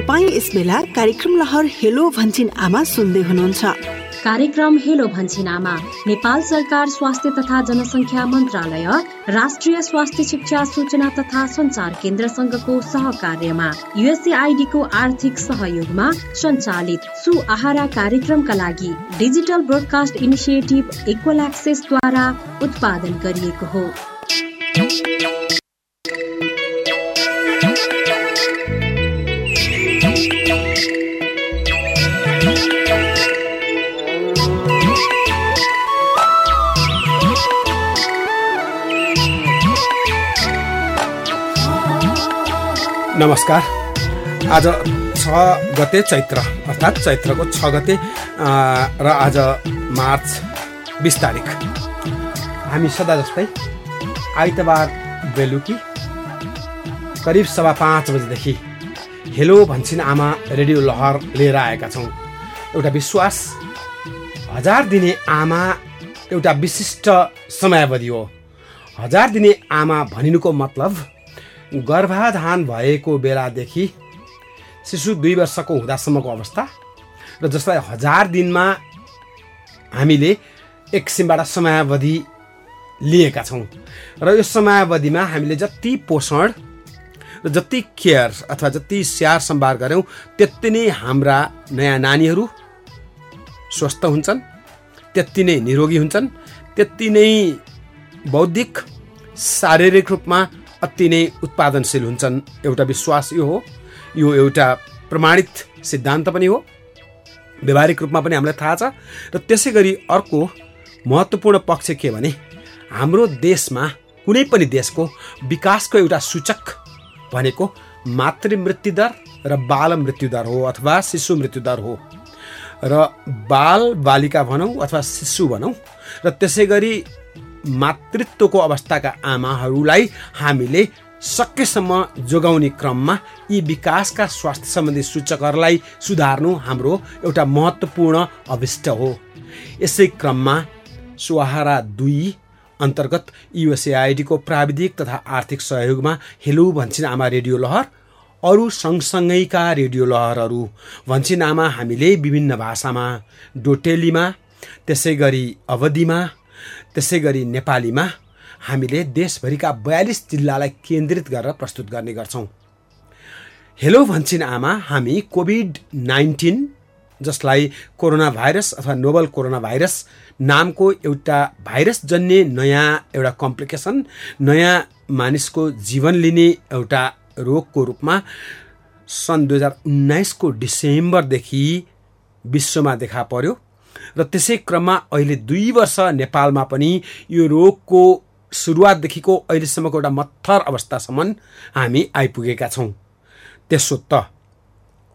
तपाईँ यस बेला कार्यक्रम लहर हेलो भन्छिन आमा सुन्दै हुनुहुन्छ। कार्यक्रम हेलो भन्छिनामा नेपाल सरकार स्वास्थ्य तथा जनसङ्ख्या मन्त्रालय राष्ट्रिय स्वास्थ्य शिक्षा सूचना तथा संचार केन्द्रसँगको सहकार्यमा युएसएआइडीको आर्थिक सहयोगमा सञ्चालित सु आहारा कार्यक्रमका लागि डिजिटल ब्रोडकास्ट इनिसिएटिभ इक्वल एक्सेसद्वारा उत्पादन गरिएको हो। नमस्कार। आज छ गते चैत्र अर्थात् चैत्रको छ गते र आज मार्च बिस तारिक हामी सदा जस्तै आइतबार बेलुकी करिब सभा पाँच बजीदेखि हेलो भन्छन् आमा रेडियो लहर लिएर आएका छौँ। एउटा विश्वास हजार दिने आमा एउटा विशिष्ट समयावधि हो। हजार दिने आमा भनिनुको मतलब गर्भाधान भएको बेलादेखि शिशु दुई वर्षको हुँदासम्मको अवस्था र जसलाई हजार दिनमा हामीले एक किसिमबाट समयावधि लिएका छौँ। र यो समयावधिमा हामीले जति पोषण र जति केयर अथवा जति स्याहार सम्भार गऱ्यौँ त्यति नै हाम्रा नयाँ नानीहरू स्वस्थ हुन्छन् त्यति नै निरोगी हुन्छन् त्यति नै बौद्धिक शारीरिक रूपमा अति नै उत्पादनशील हुन्छन्। एउटा विश्वास यो हो। यो एउटा प्रमाणित सिद्धान्त पनि हो। व्यवहारिक रूपमा पनि हामीलाई थाहा छ। र त्यसै गरी अर्को महत्त्वपूर्ण पक्ष के भने हाम्रो देशमा कुनै पनि देशको विकासको एउटा सूचक भनेको मातृ मृत्युदर र बाल मृत्युदर हो अथवा शिशु मृत्युदर हो। र बाल बालिका भनौँ अथवा शिशु भनौँ। र त्यसै गरी मातृत्वको अवस्थाका आमाहरूलाई हामीले सकेसम्म जोगाउने क्रममा यी विकासका स्वास्थ्य सम्बन्धी सूचकहरूलाई सुधार्नु हाम्रो एउटा महत्त्वपूर्ण अभिष्ट हो। यसै क्रममा सुहारा दुई अन्तर्गत युएसएआइडीको प्राविधिक तथा आर्थिक सहयोगमा हेलो भन्छिन आमा रेडियो लहर अरू सँगसँगैका रेडियो लहरहरू भन्छिन आमा हामीले विभिन्न भाषामा डोटेलीमा त्यसै गरी अवधिमा त्यसै गरी नेपालीमा हामीले देशभरिका बयालिस जिल्लालाई केन्द्रित गरेर प्रस्तुत गर्ने गर्छौँ। हेलो भन्छन् आमा हामी कोभिड नाइन्टिन जसलाई कोरोना भाइरस अथवा नोबल कोरोना भाइरस नामको एउटा भाइरस जन्य नयाँ एउटा कम्प्लिकेसन नयाँ मानिसको जीवन लिने एउटा रोगको रूपमा सन् दुई हजार उन्नाइसको डिसेम्बरदेखि विश्वमा देखा पर्यो। र त्यसै क्रममा अहिले दुई वर्ष नेपालमा पनि यो रोगको सुरुवातदेखिको अहिलेसम्मको एउटा मत्थर अवस्थासम्म हामी आइपुगेका छौँ। त्यसो त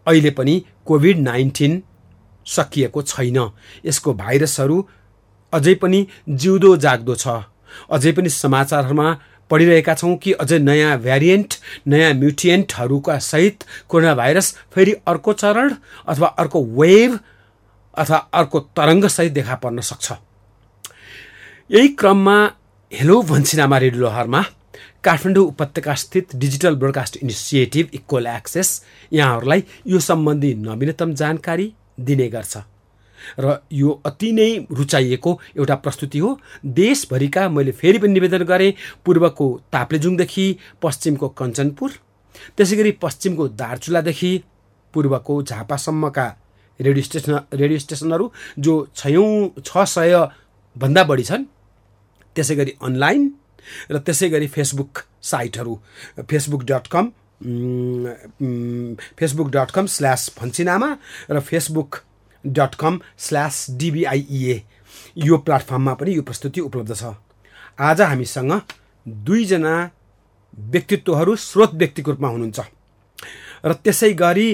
अहिले पनि कोभिड नाइन्टिन सकिएको छैन। यसको भाइरसहरू अझै पनि जिउँदो जाग्दो छ। अझै पनि समाचारहरूमा पढिरहेका छौँ कि अझै नयाँ भ्यारिएन्ट नयाँ म्युटिएन्टहरूका सहित कोरोना भाइरस फेरि अर्को चरण अथवा अर्को वेभ अथवा अर्को तरङ्गसहित देखा पर्न सक्छ। यही क्रममा हेलो भन्सिनामा रेडियो लहरमा काठमाडौँ उपत्यका स्थित digital broadcast initiative equal access यहाँहरूलाई यो सम्बन्धी नवीनतम जानकारी दिने गर्छ। र यो अति नै रुचाइएको एउटा प्रस्तुति हो। देशभरिका मैले फेरि पनि निवेदन गरेँ पूर्वको ताप्लेजुङदेखि पश्चिमको कञ्चनपुर त्यसै गरी पश्चिमको दार्चुलादेखि पूर्वको झापासम्मका रेडियो स्टेसन रेडियो स्टेसनहरू जो छैयौँ छ सयभन्दा बढी छन् त्यसै गरी अनलाइन र त्यसै गरी फेसबुक साइटहरू। Facebook dot com Facebook dot com slash भन्छिनामा र Facebook dot com slash DBIA यो प्लेटफर्ममा पनि यो प्रस्तुति उपलब्ध छ। आज हामीसँग दुईजना व्यक्तित्वहरू स्रोत व्यक्तिको रूपमा हुनुहुन्छ। र त्यसै गरी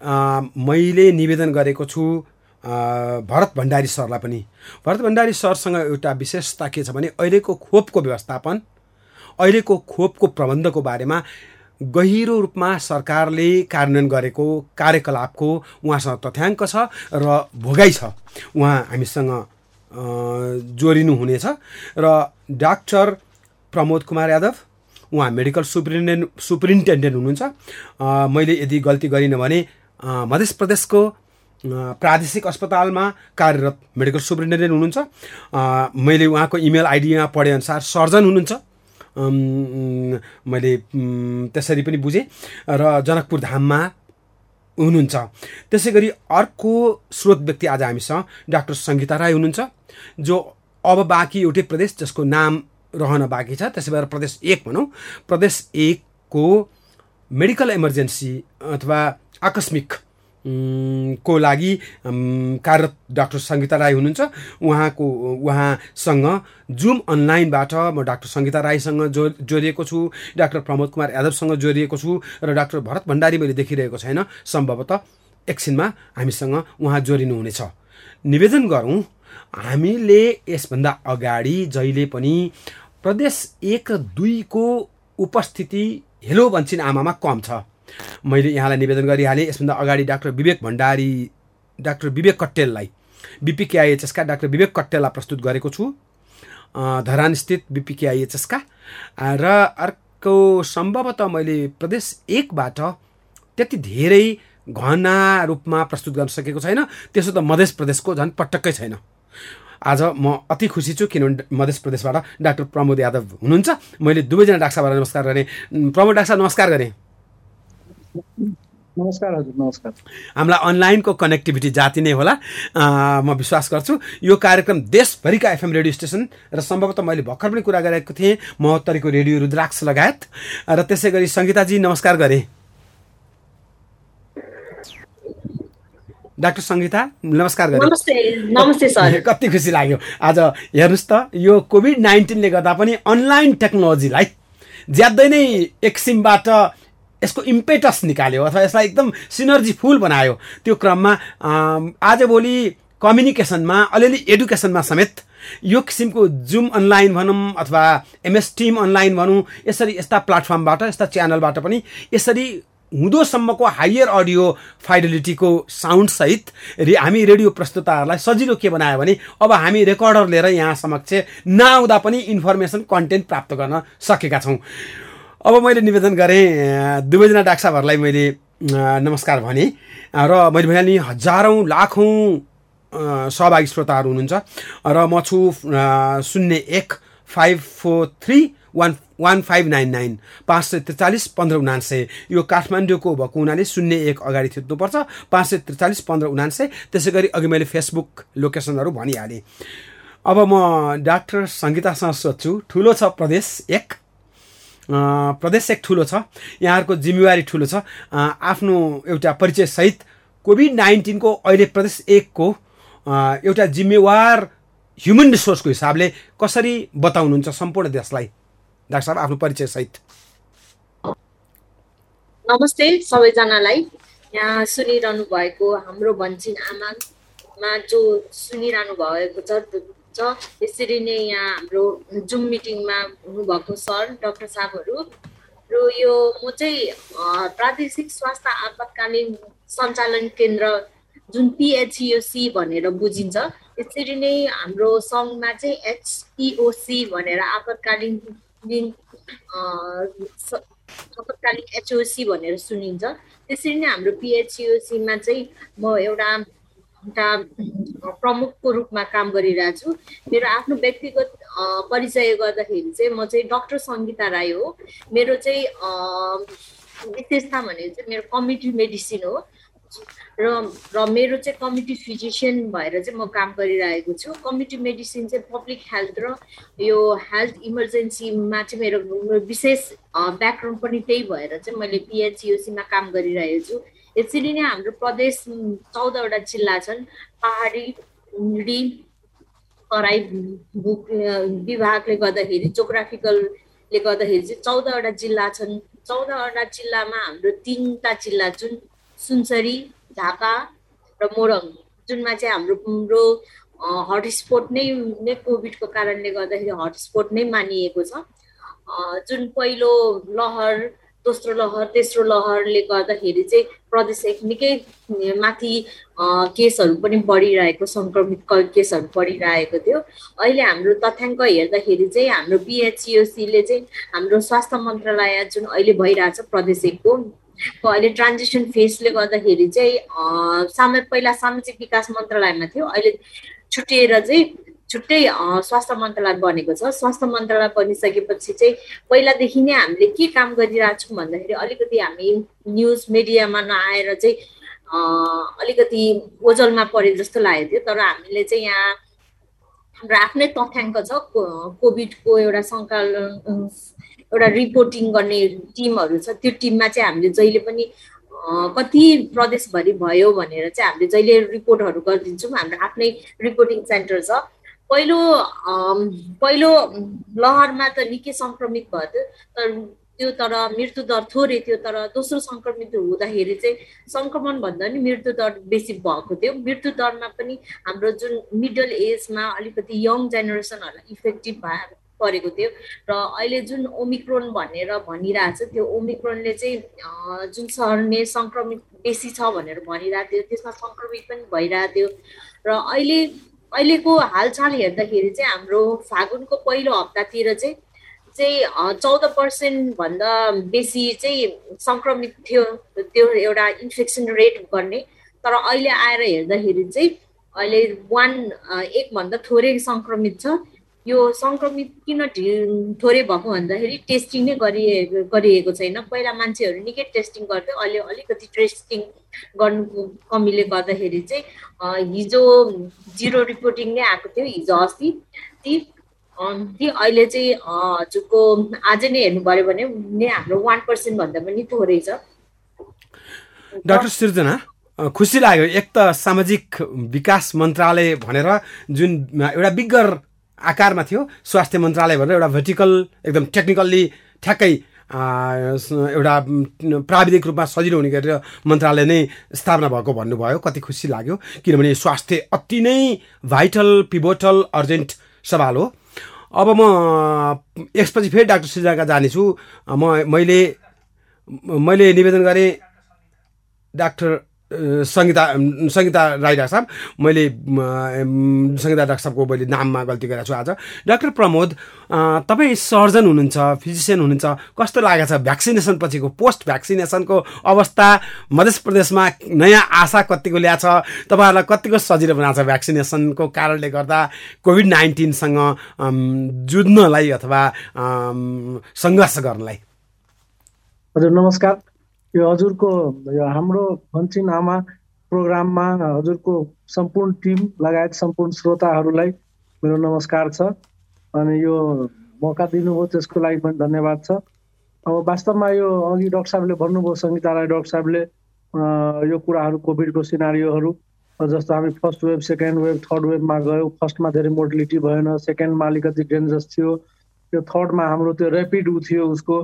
मैले निवेदन गरेको छु भरत भण्डारी सरलाई पनि। भरत भण्डारी सरसँग एउटा विशेषता के छ भने अहिलेको खोपको व्यवस्थापन अहिलेको खोपको प्रबन्धको बारेमा गहिरो रूपमा सरकारले कार्यान्वयन गरेको कार्यकलापको उहाँसँग तथ्याङ्क छ र भोगाइ छ। उहाँ हामीसँग जोडिनु हुनेछ र डाक्टर प्रमोद कुमार यादव उहाँ मेडिकल सुप्रिन्टेन्डेन्ट सुप्रिन्टेन्डेन्ट हुनुहुन्छ। मैले यदि गल्ती गरिनँ भने मध्य प्रदेशको प्रादेशिक अस्पतालमा कार्यरत मेडिकल सुप्रिन्टेन्डेन्ट हुनुहुन्छ। मैले उहाँको इमेल आइडीमा पढेअनुसार सर्जन हुनुहुन्छ। मैले त्यसरी पनि बुझेँ। र जनकपुर धाममा हुनुहुन्छ। त्यसै गरी अर्को स्रोत व्यक्ति आज हामीसँग डाक्टर सङ्गीता राई हुनुहुन्छ जो अब बाँकी एउटै प्रदेश जसको नाम रहन बाँकी छ त्यसै भएर प्रदेश एक भनौँ। प्रदेश एकको मेडिकल इमर्जेन्सी अथवा आकस्मिक को लागि कार्यरत डाक्टर सङ्गीता राई हुनुहुन्छ। उहाँको उहाँसँग जुम अनलाइनबाट म डाक्टर सङ्गीता राईसँग जो जोडिएको छु डाक्टर प्रमोद कुमार यादवसँग जोडिएको छु र डाक्टर भरत भण्डारी मैले देखिरहेको छैन। सम्भवतः एकछिनमा हामीसँग उहाँ जोडिनुहुनेछ। निवेदन गरौँ हामीले यसभन्दा अगाडि जहिले पनि प्रदेश एक र दुईको उपस्थिति हेलो भन्छन् आमामा कम छ। मैले यहाँलाई निवेदन गरिहालेँ। यसभन्दा अगाडि डाक्टर विवेक भण्डारी डाक्टर विवेक कट्टेललाई बिपिकेआइएचएसका डाक्टर विवेक कट्टेललाई प्रस्तुत गरेको छु। धरानस्थित बिपिकेआइएचएसका र अर्को सम्भवतः मैले प्रदेश एकबाट त्यति धेरै घना रूपमा प्रस्तुत गर्न सकेको छैन। त्यसो त मध्य प्रदेशको झन् पटक्कै छैन। आज म अति खुसी छु किनभने मध्य प्रदेशबाट डाक्टर प्रमोद यादव हुनुहुन्छ। मैले दुवैजना साहबलाई नमस्कार गरेँ। प्रमोद साहब नमस्कार गरेँ। नमस्कार हजुर नमस्कार। हामीलाई अनलाइनको कनेक्टिभिटी जाति नै होला। म विश्वास गर्छु यो कार्यक्रम देशभरिका एफएम रेडियो स्टेसन र सम्भवतः मैले भर्खर पनि कुरा गरेको थिएँ महोत्तरीको रेडियो रुद्राक्ष लगायत। र त्यसै गरी सङ्गीताजी नमस्कार गरेँ। डाक्टर सङ्गीता नमस्कार गरेँ। नमस्ते सर। कति खुसी लाग्यो। आज हेर्नुहोस् त यो कोभिड नाइन्टिनले गर्दा पनि अनलाइन टेक्नोलोजीलाई ज्यादै नै एक सिमबाट यसको इम्पेटस निकाल्यो अथवा यसलाई एकदम सिनर्जी फुल बनायो। त्यो क्रममा आजभोलि कम्युनिकेसनमा अलिअलि एडुकेसनमा समेत यो किसिमको जुम अनलाइन भनौँ अथवा एमएस टिम अनलाइन भनौँ यसरी यस्ता प्लेटफर्मबाट यस्ता च्यानलबाट पनि यसरी हुँदोसम्मको हायर अडियो फाइडेलिटीको साउन्डसहित रे हामी रेडियो प्रस्तुताहरूलाई सजिलो के बनायो भने अब हामी रेकर्डर लिएर यहाँ समक्ष नआउँदा पनि इन्फर्मेसन कन्टेन्ट प्राप्त गर्न सकेका छौँ। अब मैले निवेदन गरेँ दुवैजना डाक्टर साहबहरूलाई मैले नमस्कार भने। र मैले भने नि हजारौँ लाखौँ सहभागी श्रोताहरू हुनुहुन्छ। र म छु शून्य एक five four three one one five nine nine पाँच सय त्रिचालिस पन्ध्र उनान्सय यो काठमाडौँको भएको हुनाले शून्य एक अगाडि थिच्नुपर्छ पाँच सय त्रिचालिस पन्ध्र उनान्सय त्यसै गरी अघि मैले फेसबुक लोकेसनहरू भनिहालेँ। अब म डाक्टर सङ्गीतासँग सोध्छु ठुलो छ प्रदेश एक? प्रदेश एक ठुलो छ। यहाँहरूको जिम्मेवारी ठुलो छ। आफ्नो एउटा परिचयसहित कोभिड नाइन्टिनको अहिले प्रदेश एकको एउटा जिम्मेवार ह्युमन रिसोर्सको हिसाबले कसरी बताउनुहुन्छ सम्पूर्ण देशलाई? डाक्टर साहब आफ्नो परिचयसहित। नमस्ते सबैजनालाई। यहाँ सुनिरहनु भएको हाम्रो भन्छिन आमामा जो सुनिरहनु भएको छ छ यसरी नै यहाँ हाम्रो जुम मिटिङमा हुनुभएको सर डाक्टर साहबहरू। र यो म चाहिँ प्रादेशिक स्वास्थ्य आपतकालीन सञ्चालन केन्द्र जुन पिएचइओसी भनेर बुझिन्छ यसरी नै हाम्रो सङ्घमा चाहिँ एचइओसी भनेर आपतकालीन आपतकालीन एचओसी भनेर सुनिन्छ। त्यसरी नै हाम्रो पिएचइओसीमा चाहिँ म एउटा एउटा प्रमुखको रूपमा काम गरिरहेको छु मेरो आफ्नो व्यक्तिगत परिचय गर्दाखेरि चाहिँ म चाहिँ डक्टर सङ्गीता राई हो। मेरो चाहिँ विशेषता भनेको चाहिँ मेरो कम्युनिटी मेडिसिन हो। र र मेरो चाहिँ कम्युनिटी फिजिसियन भएर चाहिँ म काम गरिरहेको छु। कम्युनिटी मेडिसिन चाहिँ पब्लिक हेल्थ र यो हेल्थ इमर्जेन्सीमा चाहिँ मेरो विशेष ब्याकग्राउन्ड पनि त्यही भएर चाहिँ मैले पिएचयुसीमा काम गरिरहेको छु यसरी नै हाम्रो प्रदेश चौधवटा जिल्ला छन्। पहाडी हुडी तराई विभागले गर्दाखेरि जोग्राफिकलले गर्दाखेरि चाहिँ चौधवटा जिल्ला छन्। चौधवटा जिल्लामा हाम्रो तिनवटा जिल्ला जुन सुनसरी झापा र मोरङ। जुनमा चाहिँ हाम्रो हटस्पोट नै नै कोभिडको कारणले गर्दाखेरि हटस्पोट नै मानिएको छ। जुन पहिलो लहर दोस्रो लहर तेस्रो लहरले गर्दाखेरि चाहिँ प्रदेश एक निकै माथि केसहरू पनि बढिरहेको सङ्क्रमित केसहरू बढिरहेको थियो। अहिले हाम्रो तथ्याङ्क हेर्दाखेरि चाहिँ हाम्रो बिएचसिओसीले चाहिँ हाम्रो स्वास्थ्य मन्त्रालय जुन अहिले भइरहेछ प्रदेश एकको अहिले ट्रान्जिसन फेसले गर्दाखेरि चाहिँ सामा पहिला सामाजिक विकास मन्त्रालयमा थियो। अहिले छुट्टिएर चाहिँ छुट्टै स्वास्थ्य मन्त्रालय बनेको छ। स्वास्थ्य मन्त्रालय बनिसकेपछि चाहिँ पहिलादेखि नै हामीले के काम गरिरहेको छौँ भन्दाखेरि अलिकति हामी न्युज मिडियामा नआएर चाहिँ अलिकति ओजलमा परे जस्तो लागेको थियो। तर हामीले चाहिँ यहाँ हाम्रो आफ्नै तथ्याङ्क छ। कोभिडको एउटा सङ्कलन एउटा रिपोर्टिङ गर्ने टिमहरू छ। त्यो टिममा चाहिँ हामीले जहिले पनि कति प्रदेशभरि भयो भनेर चाहिँ हामीले जहिले रिपोर्टहरू गरिदिन्छौँ। हाम्रो आफ्नै रिपोर्टिङ सेन्टर छ। पहिलो पहिलो लहरमा त निकै सङ्क्रमित भयो तर त्यो तर मृत्यु दर थोरै थियो तर दोस्रो सङ्क्रमित हुँदाखेरि चाहिँ सङ्क्रमण भन्दा पनि मृत्यु दर बेसी भएको थियो। मृत्यु दरमा पनि हाम्रो जुन मिडल एजमा अलिकति यङ जेनेरेसनहरूलाई इफेक्टिभ भएर परेको थियो। र अहिले जुन ओमिक्रोन भनेर भनिरहेछ त्यो ओमिक्रोनले चाहिँ जुन सर्ने सङ्क्रमित बेसी छ भनेर भनिरहेको थियो त्यसमा सङ्क्रमित पनि भइरहेको थियो। र अहिले अहिलेको हालचाल हेर्दाखेरि चाहिँ हाम्रो फागुनको पहिलो हप्तातिर चाहिँ चाहिँ चौध पर्सेन्टभन्दा बेसी चाहिँ सङ्क्रमित थियो त्यो एउटा इन्फेक्सन रेट गर्ने। तर अहिले आएर हेर्दाखेरि चाहिँ अहिले वान एकभन्दा थोरै सङ्क्रमित छ। यो सङ्क्रमित किन थोरै भएको भन्दाखेरि टेस्टिङ नै गरिएको गरिएको छैन। पहिला मान्छेहरू निकै टेस्टिङ गर्थ्यो। अहिले अलिकति टेस्टिङ गर्नुको कमीले गर्दाखेरि चाहिँ हिजो जिरो रिपोर्टिङ नै आएको थियो हिजो अस्ति। ती ती अहिले चाहिँ हजुरको आज नै हेर्नु पऱ्यो भने नै हाम्रो वान पर्सेन्टभन्दा पनि थोरै छ। डाक्टर सिर्जना खुसी लाग्यो। एक त सामाजिक विकास मन्त्रालय भनेर जुन एउटा बिग्गर आकारमा थियो। स्वास्थ्य मन्त्रालय भनेर एउटा भर्टिकल एकदम टेक्निकल्ली ठ्याक्कै एउटा प्राविधिक रूपमा सजिलो हुने गरेर मन्त्रालय नै स्थापना भएको भन्नुभयो। कति खुसी लाग्यो। किनभने स्वास्थ्य अति नै भाइटल पिभोटल अर्जेन्ट सवाल हो। अब म यसपछि फेरि डाक्टर सिजाका जानेछु। म मैले मैले निवेदन गरेँ डाक्टर सङ्गीता सङ्गीता राई डाक्टर साहब मैले सङ्गीता डाक्टर साहबको मैले नाममा गल्ती गरेको छु आज। डाक्टर प्रमोद तपाईँ सर्जन हुनुहुन्छ फिजिसियन हुनुहुन्छ कस्तो लागेको छ भ्याक्सिनेसन पछिको पोस्ट भ्याक्सिनेसनको अवस्था? मध्य प्रदेशमा नयाँ आशा कतिको ल्याएको छ? तपाईँहरूलाई कतिको सजिलो बनाएको छ भ्याक्सिनेसनको कारणले गर्दा कोभिड नाइन्टिनसँग जुझ्नलाई अथवा सङ्घर्ष गर्नलाई? हजुर नमस्कार। यो हजुरको यो हाम्रो भन्छिन आमा प्रोग्राममा हजुरको सम्पूर्ण टिम लगायत सम्पूर्ण श्रोताहरूलाई मेरो नमस्कार छ। अनि यो मौका दिनुभयो त्यसको लागि पनि धन्यवाद छ। अब वास्तवमा यो अघि डक्टर साहबले भन्नुभयो सङ्गीता राई डक्टर साहबले यो कुराहरू कोभिडको सिनारीहरू जस्तो हामी first wave second wave third वेभमा गयो फर्स्टमा धेरै मोर्टिलिटी भएन सेकेन्डमा अलिकति डेन्जरस थियो। त्यो थर्डमा हाम्रो त्यो ऱ्यापिड उ थियो उसको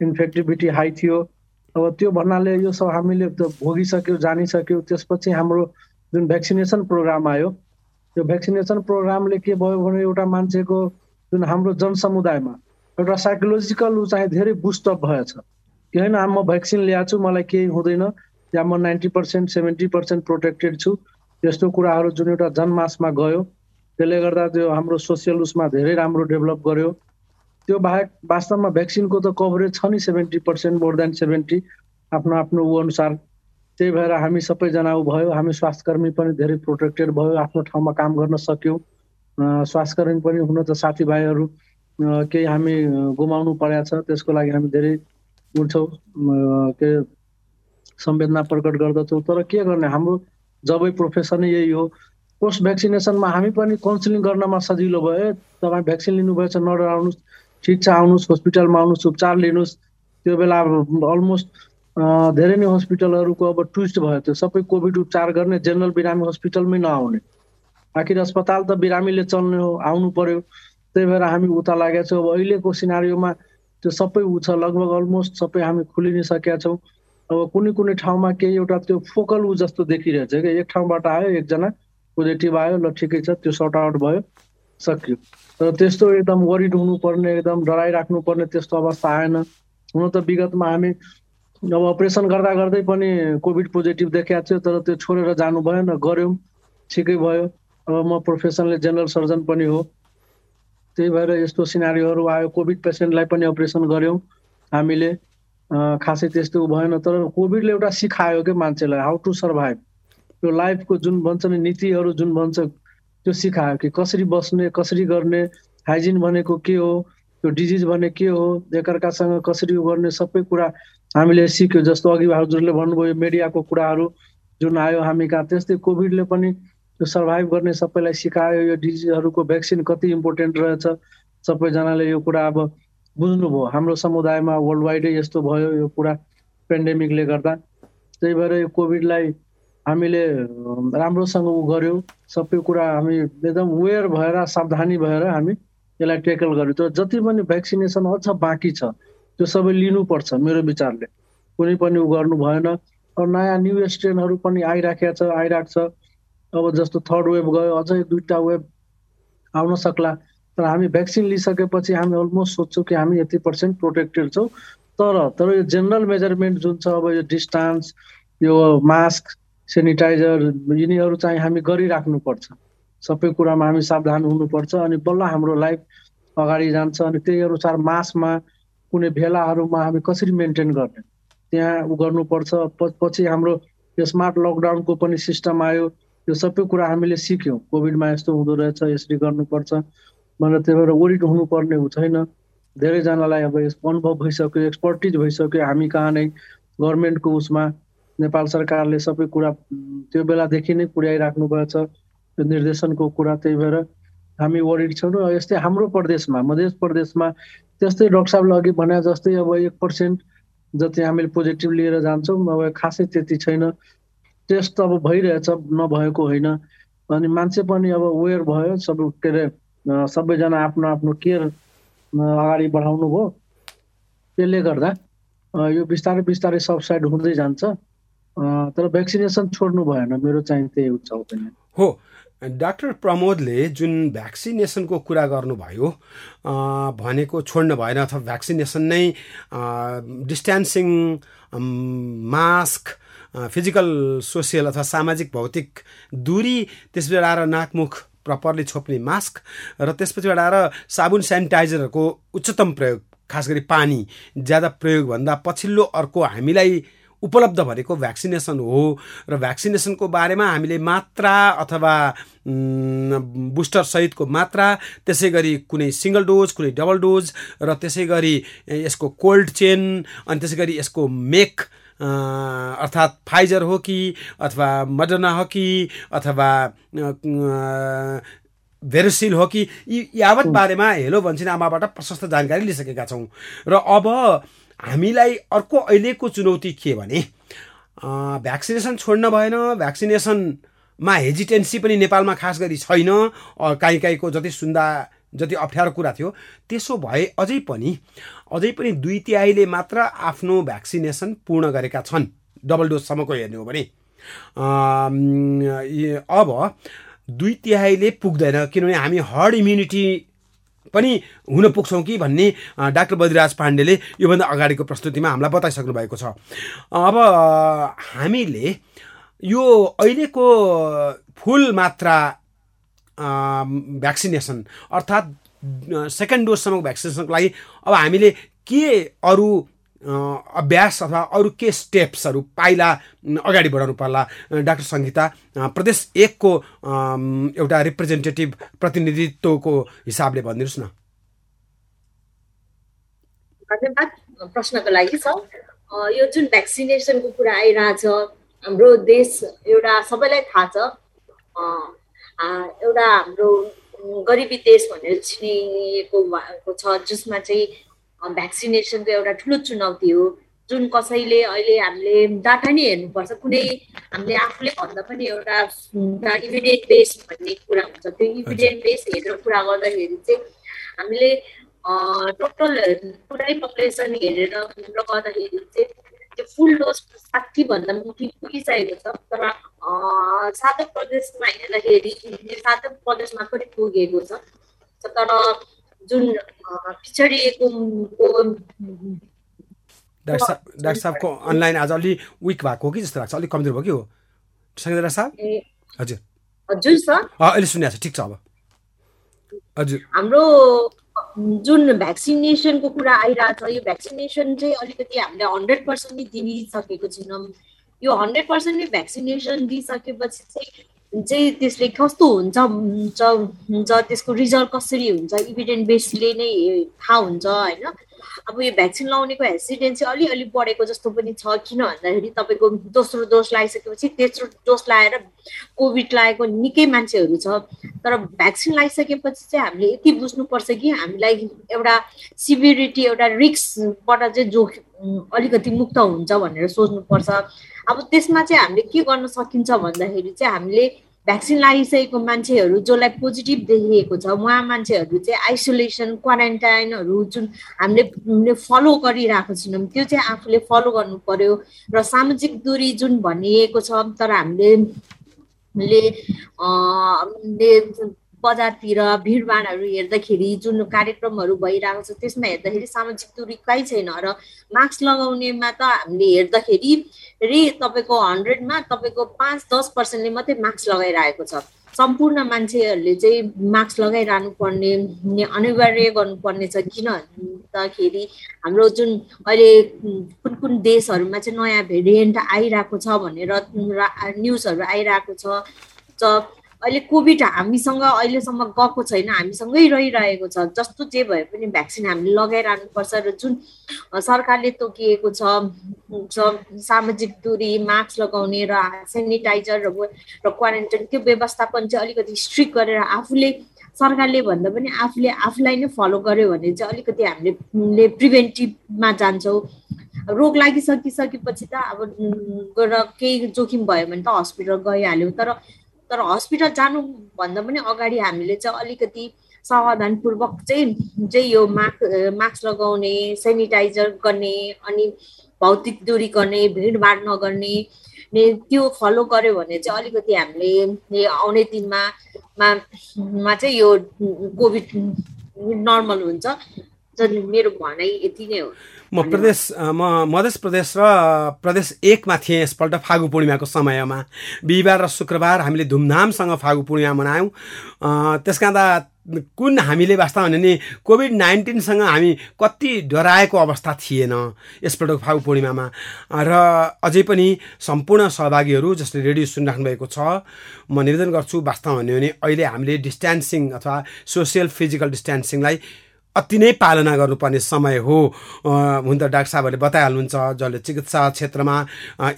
इन्फेक्टिभिटी हाई थियो। अब त्यो भन्नाले यो सब हामीले भोगिसक्यौँ जानिसक्यौँ। त्यसपछि हाम्रो जुन भ्याक्सिनेसन प्रोग्राम आयो त्यो भ्याक्सिनेसन प्रोग्रामले के भयो भने एउटा मान्छेको जुन हाम्रो जनसमुदायमा एउटा साइकोलोजिकल ऊ चाहिँ धेरै बुस्टअप भएछ। कि होइन म भ्याक्सिन ल्याएको छु मलाई केही हुँदैन। या म ninety percent seventy percent protected छु। यस्तो कुराहरू जुन एउटा जनमासमा गयो त्यसले गर्दा त्यो हाम्रो सोसियल उसमा धेरै राम्रो डेभलप गर्यो। त्यो बाहेक वास्तवमा भ्याक्सिनको त कभरेज छ नि seventy percent more than seventy आफ्नो आफ्नो ऊ अनुसार। त्यही भएर हामी सबैजना ऊ भयो हामी स्वास्थ्यकर्मी पनि धेरै प्रोटेक्टेड भयो आफ्नो ठाउँमा काम गर्न सक्यौँ। स्वास्थ्यकर्मी पनि हुन त साथीभाइहरू केही हामी गुमाउनु परेको छ त्यसको लागि हामी धेरै उठ्छौँ के संवेदना प्रकट गर्दछौँ। तर के गर्ने हाम्रो जबै प्रोफेसनै यही हो। पोस्ट भ्याक्सिनेसनमा हामी पनि काउन्सिलिङ गर्नमा सजिलो भयो तपाईँ भ्याक्सिन लिनुभएछ नडराउनुहोस् ठिक छ आउनुहोस् हस्पिटलमा आउनुहोस् उपचार लिनुहोस्। त्यो बेला अलमोस्ट धेरै नै हस्पिटलहरूको अब ट्विस्ट भयो त्यो। सबै कोभिड उपचार गर्ने जेनरल बिरामी हस्पिटलमै नआउने। आखिर अस्पताल त बिरामीले चल्ने हो आउनु पर्यो। त्यही भएर हामी उता लागेका छौँ। अब अहिलेको सिनारीमा त्यो सबै ऊ छ। लगभग अलमोस्ट सबै हामी खुलि नै सकेका छौँ। अब कुनै कुनै ठाउँमा केही एउटा त्यो फोकल ऊ जस्तो देखिरहेछ कि? एक ठाउँबाट आयो एकजना पोजिटिभ आयो ल ठिकै छ त्यो सर्ट आउट भयो। सक्यो। तर त्यस्तो एकदम वरिड हुनुपर्ने एकदम डराइराख्नुपर्ने त्यस्तो अवस्था आएन। हुन त विगतमा हामी अब अपरेसन गर्दा गर्दै पनि कोभिड पोजिटिभ देखाएको थियो तर त्यो छोडेर जानु भएन गऱ्यौँ। ठिकै भयो। अब म प्रोफेसनले जेनरल सर्जन पनि हो। त्यही भएर यस्तो सिनारीहरू आयो। कोभिड पेसेन्टलाई पनि अपरेसन गऱ्यौँ हामीले। खासै त्यस्तो भएन। तर कोभिडले एउटा सिकायो कि मान्छेलाई हाउ टु सर्भाइभ त्यो लाइफको जुन भन्छ नि नीतिहरू जुन भन्छ त्यो सिकायो कि कसरी बस्ने कसरी गर्ने हाइजिन भनेको के हो त्यो डिजिज भने के हो एकअर्कासँग कसरी गर्ने सबै कुरा हामीले सिक्यो। जस्तो अघि हजुरले भन्नुभयो मिडियाको कुराहरू जुन आयो हामी कहाँ त्यस्तै कोभिडले पनि त्यो सर्भाइभ गर्ने सबैलाई सिकायो। यो डिजिजहरूको भ्याक्सिन कति इम्पोर्टेन्ट रहेछ सबैजनाले यो कुरा अब बुझ्नुभयो। हाम्रो समुदायमा वर्ल्ड वाइडै यस्तो भयो यो कुरा पेन्डेमिकले गर्दा। त्यही भएर यो कोभिडलाई हामीले राम्रोसँग उ गऱ्यौँ सबै कुरा हामी एकदम वेयर भएर सावधानी भएर हामी यसलाई टेकल गर्यौँ। तर जति पनि भ्याक्सिनेसन अझ बाँकी छ त्यो सबै लिनुपर्छ मेरो विचारले। कुनै पनि उ गर्नु भएन। नयाँ न्यु स्ट्रेनहरू पनि आइराखेको छ आइरहेको छ अब जस्तो थर्ड वेभ गयो अझै दुईवटा वेभ आउन सक्ला। तर हामी भ्याक्सिन लिइसकेपछि हामी अलमोस्ट सोध्छौँ कि हामी यति पर्सेन्ट प्रोटेक्टेड छौँ। तर तर यो जेनरल मेजरमेन्ट जुन छ अब यो डिस्टान्स यो मास्क सेनिटाइजर यिनीहरू चाहिँ हामी गरिराख्नुपर्छ। सबै कुरामा हामी सावधान हुनुपर्छ अनि बल्ल हाम्रो लाइफ अगाडि जान्छ अनि त्यही अनुसार मासमा कुनै भेलाहरूमा हामी कसरी मेन्टेन गर्ने? त्यहाँ उ गर्नुपर्छ। पछि हाम्रो यो स्मार्ट लकडाउनको पनि सिस्टम आयो। यो सबै कुरा हामीले सिक्यौँ। कोभिडमा यस्तो हुँदो रहेछ यसरी गर्नुपर्छ। भनेर त्यही भएर वरिड हुनुपर्ने छैन। धेरैजनालाई अब यस अनुभव भइसक्यो एक्सपर्टिज भइसक्यो। हामी कहाँ नै गभर्मेन्टको उसमा नेपाल सरकारले सबै कुरा त्यो बेलादेखि नै पुर्याइराख्नु भएको छ त्यो निर्देशनको कुरा त्यही भएर हामी वरिड छौँ र यस्तै हाम्रो प्रदेशमा मध्य प्रदेशमा त्यस्तै डक्टर साहबले अघि भने जस्तै अब एक पर्सेन्ट जति हामीले पोजिटिभ लिएर जान्छौँ अब खासै त्यति छैन। टेस्ट अब भइरहेछ नभएको होइन। अनि मान्छे पनि अब वेयर भयो सब के अरे सबैजना आफ्नो आफ्नो केयर अगाडि बढाउनु भयो त्यसले गर्दा यो बिस्तारै बिस्तारै सबसाइड हुँदै जान्छ। तर भ्याक्सिनेसन छोड्नु भएन मेरो चाहिँ त्यही छ हो डाक्टर प्रमोदले जुन भ्याक्सिनेसनको कुरा गर्नुभयो भनेको छोड्नु भएन अथवा भ्याक्सिनेसन नै डिस्टेन्सिङ मास्क फिजिकल सोसियल अथवा सामाजिक भौतिक दूरी त्यसबाट आएर नाकमुख प्रपरली छोप्ने मास्क र त्यसपछिबाट आएर साबुन सेनिटाइजरहरूको उच्चतम प्रयोग खास गरी पानी ज्यादा प्रयोगभन्दा पछिल्लो अर्को हामीलाई उपलब्ध भनेको भ्याक्सिनेसन हो र भ्याक्सिनेसनको बारेमा हामीले मात्रा अथवा बुस्टर सहितको मात्रा त्यसै गरी कुनै सिङ्गल डोज कुनै डबल डोज र त्यसै गरी यसको कोल्ड चेन अनि त्यसै गरी यसको मेक अर्थात् फाइजर हो कि अथवा मडर्ना हो कि अथवा भेरोसिल हो कि यी यावत बारेमा हेलो भन्छन् आमाबाट प्रशस्त जानकारी लिइसकेका छौँ। र अब हामीलाई अर्को अहिलेको चुनौती के भने भ्याक्सिनेसन छोड्न भएन भ्याक्सिनेसनमा हेजिटेन्सी पनि नेपालमा खास गरी छैन काहीँ काहीँको जति सुन्दा जति अप्ठ्यारो कुरा थियो त्यसो भए अझै पनि अझै पनि दुई तिहाईले मात्र आफ्नो भ्याक्सिनेसन पूर्ण गरेका छन् डबल डोजसम्मको हेर्ने हो भने। अब दुई तिहाईले पुग्दैन किनभने हामी हर्ड इम्युनिटी पनि हुन पुग्छौँ कि भन्ने डाक्टर बद्रीराज पाण्डेले योभन्दा अगाडिको प्रस्तुतिमा हामीलाई बताइसक्नु भएको छ। अब हामीले यो अहिलेको फुल मात्रा भ्याक्सिनेसन अर्थात् सेकेन्ड डोजसम्मको भ्याक्सिनेसनको लागि अब हामीले के अरू अभ्यास अथवा अरू के स्टेप्सहरू पाइला अगाडि बढाउनु पर्ला डाक्टर सङ्गीता प्रदेश एकको एउटा रिप्रेजेन्टेटिभ प्रतिनिधित्वको हिसाबले भनिदिनुहोस् न। धन्यवाद प्रश्नको लागि सर यो जुन भ्याक्सिनेसनको कुरा आइरहेछ हाम्रो देश एउटा सबैलाई थाहा छ। एउटा हाम्रो गरिबी देश भनेर चिनिएको छ जसमा चाहिँ भ्याक्सिनेसनको एउटा ठुलो चुनौती हो। जुन कसैले अहिले हामीले डाटा नै हेर्नुपर्छ। कुनै हामीले आफूले भन्दा पनि एउटा इभिडेन्ट बेस भन्ने कुरा हुन्छ। त्यो इभिडेन्ट बेस हेरेर कुरा गर्दाखेरि चाहिँ हामीले टोटल पुरै पपुलेसन हेरेर गर्दाखेरि चाहिँ त्यो फुल डोज साठीभन्दा मुठी पुगिसकेको छ। तर सातो प्रदेशमा हेर्दाखेरि सातो प्रदेशमा पनि पुगेको छ। तर जुन पिछडिएको डाक्टर साहब डाक्टर साहबको अनलाइन आज अलि विक भएको हो कि जस्तो लाग्छ अलिक कमजोर भयो कि हो? सङ्गीता साहब? हजुर। हजुर सर। अहिले सुनिरहेको छ ठिक छ अब। हजुर। हाम्रो जुन भ्याक्सिनेसनको कुरा आइरहेछ यो भ्याक्सिनेसन चाहिँ अलिकति हामीले हन्ड्रेड पर्सेन्ट नै दिइसकेको छैनौँ। यो हन्ड्रेड पर्सेन्ट नै भ्याक्सिनेसन दिइसकेपछि चाहिँ चाहिँ त्यसले कस्तो हुन्छ हुन्छ हुन्छ त्यसको रिजल्ट कसरी हुन्छ इभिडेन्ट बेसले नै थाहा हुन्छ होइन? अब यो भ्याक्सिन लगाउनेको हेसिडेन्सी अलिअलि बढेको जस्तो पनि छ किन भन्दाखेरि तपाईँको दोस्रो डोज लगाइसकेपछि तेस्रो डोज लगाएर कोभिड लागेको निकै मान्छेहरू छ। तर भ्याक्सिन लगाइसकेपछि चाहिँ हामीले यति बुझ्नुपर्छ कि हामीलाई एउटा सिभिरिटी एउटा रिक्सबाट चाहिँ जो अलिकति मुक्त हुन्छ भनेर सोच्नुपर्छ। अब त्यसमा चाहिँ हामीले के गर्न सकिन्छ भन्दाखेरि चाहिँ हामीले भ्याक्सिन लगाइसकेको मान्छेहरू जसलाई पोजिटिभ देखिएको छ उहाँ मान्छेहरू चाहिँ आइसोलेसन क्वारेन्टाइनहरू जुन हामीले फलो गरिरहेको छैनौँ त्यो चाहिँ आफूले फलो गर्नु पर्यो र सामाजिक दूरी जुन भनिएको छ तर हामीले ले बजारतिर भिडभाडहरू हेर्दाखेरि जुन कार्यक्रमहरू भइरहेको छ त्यसमा हेर्दाखेरि सामाजिक दूरी कहीँ छैन र मास्क लगाउनेमा त हामीले हेर्दाखेरि रि तपाईँको हन्ड्रेडमा तपाईँको पाँच दस पर्सेन्टले मात्रै मास्क लगाइरहेको छ। सम्पूर्ण मान्छेहरूले चाहिँ मास्क लगाइरहनु पर्ने अनिवार्य गर्नुपर्ने छ किन भन्दाखेरि हाम्रो जुन अहिले कुन कुन देशहरूमा चाहिँ नयाँ भेरिएन्ट आइरहेको छ भनेर न्युजहरू आइरहेको छ अहिले कोभिड हामीसँग अहिलेसम्म गएको छैन हामीसँगै रहिरहेको छ। जस्तो जे भए पनि भ्याक्सिन हामीले लगाइरहनुपर्छ र जुन सरकारले तोकिएको छ सामाजिक दूरी मास्क लगाउने र सेनिटाइजर र क्वारेन्टाइन त्यो व्यवस्थापन चाहिँ अलिकति स्ट्रिक्ट गरेर आफूले सरकारले भन्दा पनि आफूले आफूलाई नै फलो गर्यो भने चाहिँ अलिकति हामीले प्रिभेन्टिभमा जान्छौँ। रोग लागिसकिसकेपछि त अब गएर केही जोखिम भयो भने त हस्पिटल गइहाल्यो। तर तर हस्पिटल जानुभन्दा पनि अगाडि हामीले चाहिँ अलिकति सावधानपूर्वक चाहिँ चाहिँ यो मास्क मास्क लगाउने सेनिटाइजर गर्ने अनि भौतिक दूरी गर्ने भिडभाड नगर्ने त्यो फलो गर्यो भने चाहिँ अलिकति हामीले आउने दिनमा मा चाहिँ यो कोभिड नर्मल हुन्छ। मेरो भनाइ यति नै हो। म प्रदेश म मध्य प्रदेश र प्रदेश एकमा थिएँ यसपल्ट फागु पूर्णिमाको समयमा। बिहिबार र शुक्रबार हामीले धुमधामसँग फागु पूर्णिमा मनायौँ। त्यस कारण कुन हामीले वास्तवमा भने नि कोभिड नाइन्टिनसँग हामी कति डराएको अवस्था थिएन यसपल्टको फागु पूर्णिमामा। र अझै पनि सम्पूर्ण सहभागीहरू जसले रेडियो सुनिराख्नु भएको छ म निवेदन गर्छु वास्तवमा भन्यो भने अहिले हामीले डिस्टेन्सिङ अथवा सोसियल फिजिकल डिस्टेन्सिङलाई अति नै पालना गर्नुपर्ने समय हो। हुन त डाक्टर साहबहरूले बताइहाल्नुहुन्छ जसले चिकित्सा क्षेत्रमा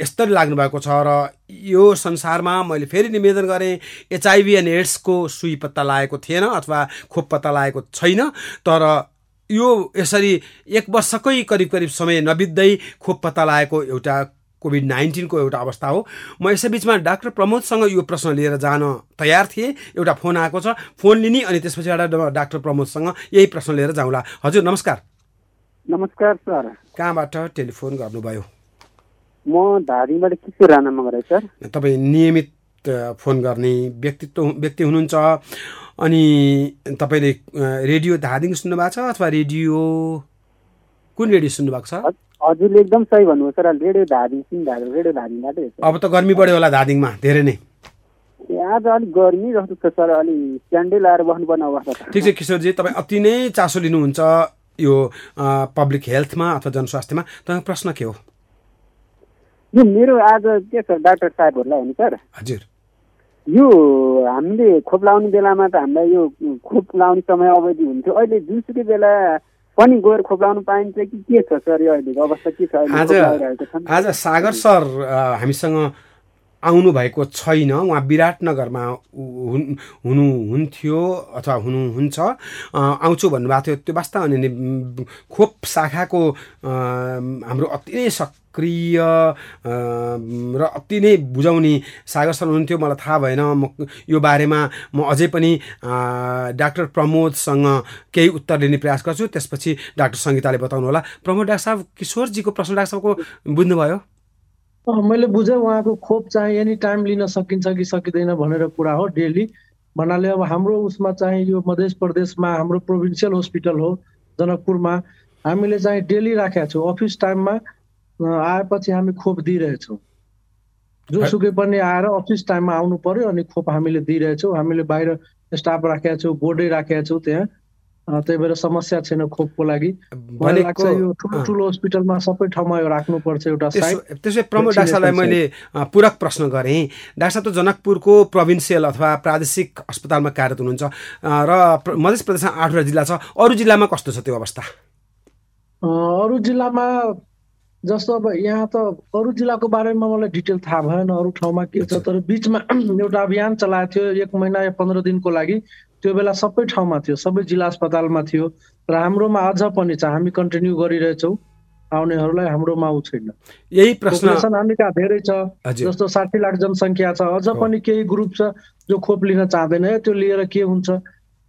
यस्तरी लाग्नुभएको छ र यो संसारमा मैले फेरि निवेदन गरेँ एचआइभी एन्ड एड्सको सुई पत्ता लागेको थिएन अथवा खोप पत्ता लागेको छैन तर यो यसरी एक वर्षकै करिब करिब समय नबित्दै खोप पत्ता लागेको एउटा कोभिड नाइन्टिनको एउटा अवस्था हो। म यसै बिचमा डाक्टर प्रमोदसँग यो प्रश्न लिएर जान तयार थिएँ। एउटा फोन आएको छ। फोन लिने अनि त्यसपछि एउटा डाक्टर प्रमोदसँग यही प्रश्न लिएर जाउँला। हजुर नमस्कार। नमस्कार सर। कहाँबाट टेलिफोन गर्नुभयो? म धारीबाट किशोर राणा मगर सर। तपाईँ नियमित फोन गर्ने व्यक्तित्व व्यक्ति हुनुहुन्छ। अनि तपाईँले रेडियो धादिङ सुन्नुभएको छ अथवा रेडियो कुन रेडियो सुन्नुभएको छ? हजुरले एकदम सही भन्नुभयो सर रेडियो धादिङ सिङ रेडियो धादिङबाटै अब त गर्मी बढ्यो होला धादिङमा धेरै नै। आज अलिक गर्मी जस्तो छ सर अलि स्ट्यान्डै लाएर बस्नुपर्ने अवस्था छ। ठिक छ किशोरजी तपाईँ अति नै चासो लिनुहुन्छ यो पब्लिक हेल्थमा अथवा जनस्वास्थ्यमा। तपाईँको प्रश्न के हो? यो मेरो आज के छ डाक्टर साहेबहरूलाई होइन सर? हजुर। यो हामीले खोप लाउने बेलामा त हामीलाई यो खोप लाउने समय अवधि हुन्थ्यो। अहिले जुनसुकै बेला पनि गएर खोप लाउनु पाइन्छ कि के छ सर यो अहिलेको अवस्था के छ आज आज सागर सर हामीसँग आउनु भएको छैन। उहाँ विराटनगरमा हुनुहुन्थ्यो अथवा हुनुहुन्छ आउँछु भन्नुभएको थियो। त्यो वास्तव भने खोप शाखाको हाम्रो अति नै सक्रिय र अति नै बुझाउने सागर सर हुनुहुन्थ्यो। मलाई थाहा भएन। म यो बारेमा म अझै पनि डाक्टर प्रमोदसँग केही उत्तर लिने प्रयास गर्छु। त्यसपछि डाक्टर सङ्गीताले बताउनु होला। प्रमोद डाक्टर साहब किशोरजीको प्रश्न डाक्टर साहबको बुझ्नुभयो? मैले बुझेँ उहाँको खोप चाहिँ एनी टाइम लिन सकिन्छ कि सकिँदैन भनेर कुरा हो डेली। भन्नाले अब हाम्रो उसमा चाहिँ यो मध्य प्रदेशमा हाम्रो प्रोभिन्सियल हस्पिटल हो जनकपुरमा। हामीले चाहिँ डेली राखेका छौँ। अफिस टाइममा आएपछि हामी खोप दिइरहेछौँ जोसुकै पनि आएर अफिस टाइममा आउनु पर्यो अनि खोप हामीले दिइरहेछौँ हामीले बाहिर स्टाफ राखेका छौँ बोर्डै राखेका छौँ त्यहाँ। त्यही भएर समस्या छैन खोपको लागि। लाग्छ यो ठुलो ठुलो हस्पिटलमा सबै ठाउँमा यो राख्नुपर्छ एउटा त्यसो प्रमुख डाक्टर साहबलाई मैले पूरक प्रश्न गरेँ। डाक्टर साहब त जनकपुरको प्रोभिन्सियल अथवा प्रादेशिक अस्पतालमा कार्यरत हुनुहुन्छ। र मध्य प्रदेशमा आठवटा जिल्ला छ। अरू जिल्लामा कस्तो छ त्यो अवस्था? अरू जिल्लामा जस्तो अब यहाँ त अरू जिल्लाको बारेमा मलाई डिटेल थाहा भएन अरू ठाउँमा के छ तर बिचमा एउटा अभियान चलाएको थियो एक महिना या पन्ध्र दिनको लागि। त्यो बेला सबै ठाउँमा थियो सबै जिल्ला अस्पतालमा थियो र हाम्रोमा अझ पनि छ हामी कन्टिन्यू गरिरहेछौँ। आउनेहरूलाई हाम्रोमा ऊ छैन। यही प्रश्न हामी कहाँ धेरै छ जस्तो साठी लाख जनसङ्ख्या छ अझ पनि केही ग्रुप छ जो खोप लिन चाहँदैन। त्यो लिएर के हुन्छ?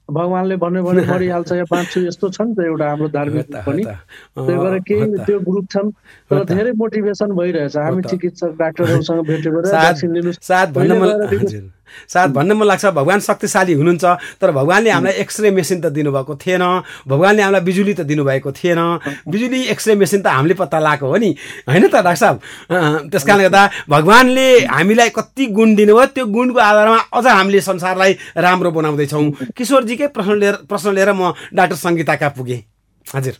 भगवान्ले भन्यो भने मरिहाल्छ या बाँच्छु यस्तो छ नि त एउटा हाम्रो धार्मिक पनि। त्यही भएर केही त्यो ग्रुप छन् तर धेरै मोटिभेसन भइरहेछ। हामी चिकित्सक डाक्टरहरूसँग भने सायद भन्न मन लाग्छ भगवान् शक्तिशाली हुनुहुन्छ तर भगवान्ले हामीलाई एक्सरे मेसिन त दिनुभएको थिएन भगवान्ले हामीलाई बिजुली त दिनुभएको थिएन बिजुली एक्सरे मेसिन त हामीले पत्ता लगाएको हो नि? होइन त डाक्टर साहब? त्यस कारणले गर्दा भगवान्ले हामीलाई कति गुण दिनुभयो त्यो गुणको आधारमा अझ हामीले संसारलाई राम्रो बनाउँदैछौँ। किशोरजीकै प्रश्न लिएर प्रश्न लिएर म डाक्टर सङ्गीताका पुगेँ। हजुर।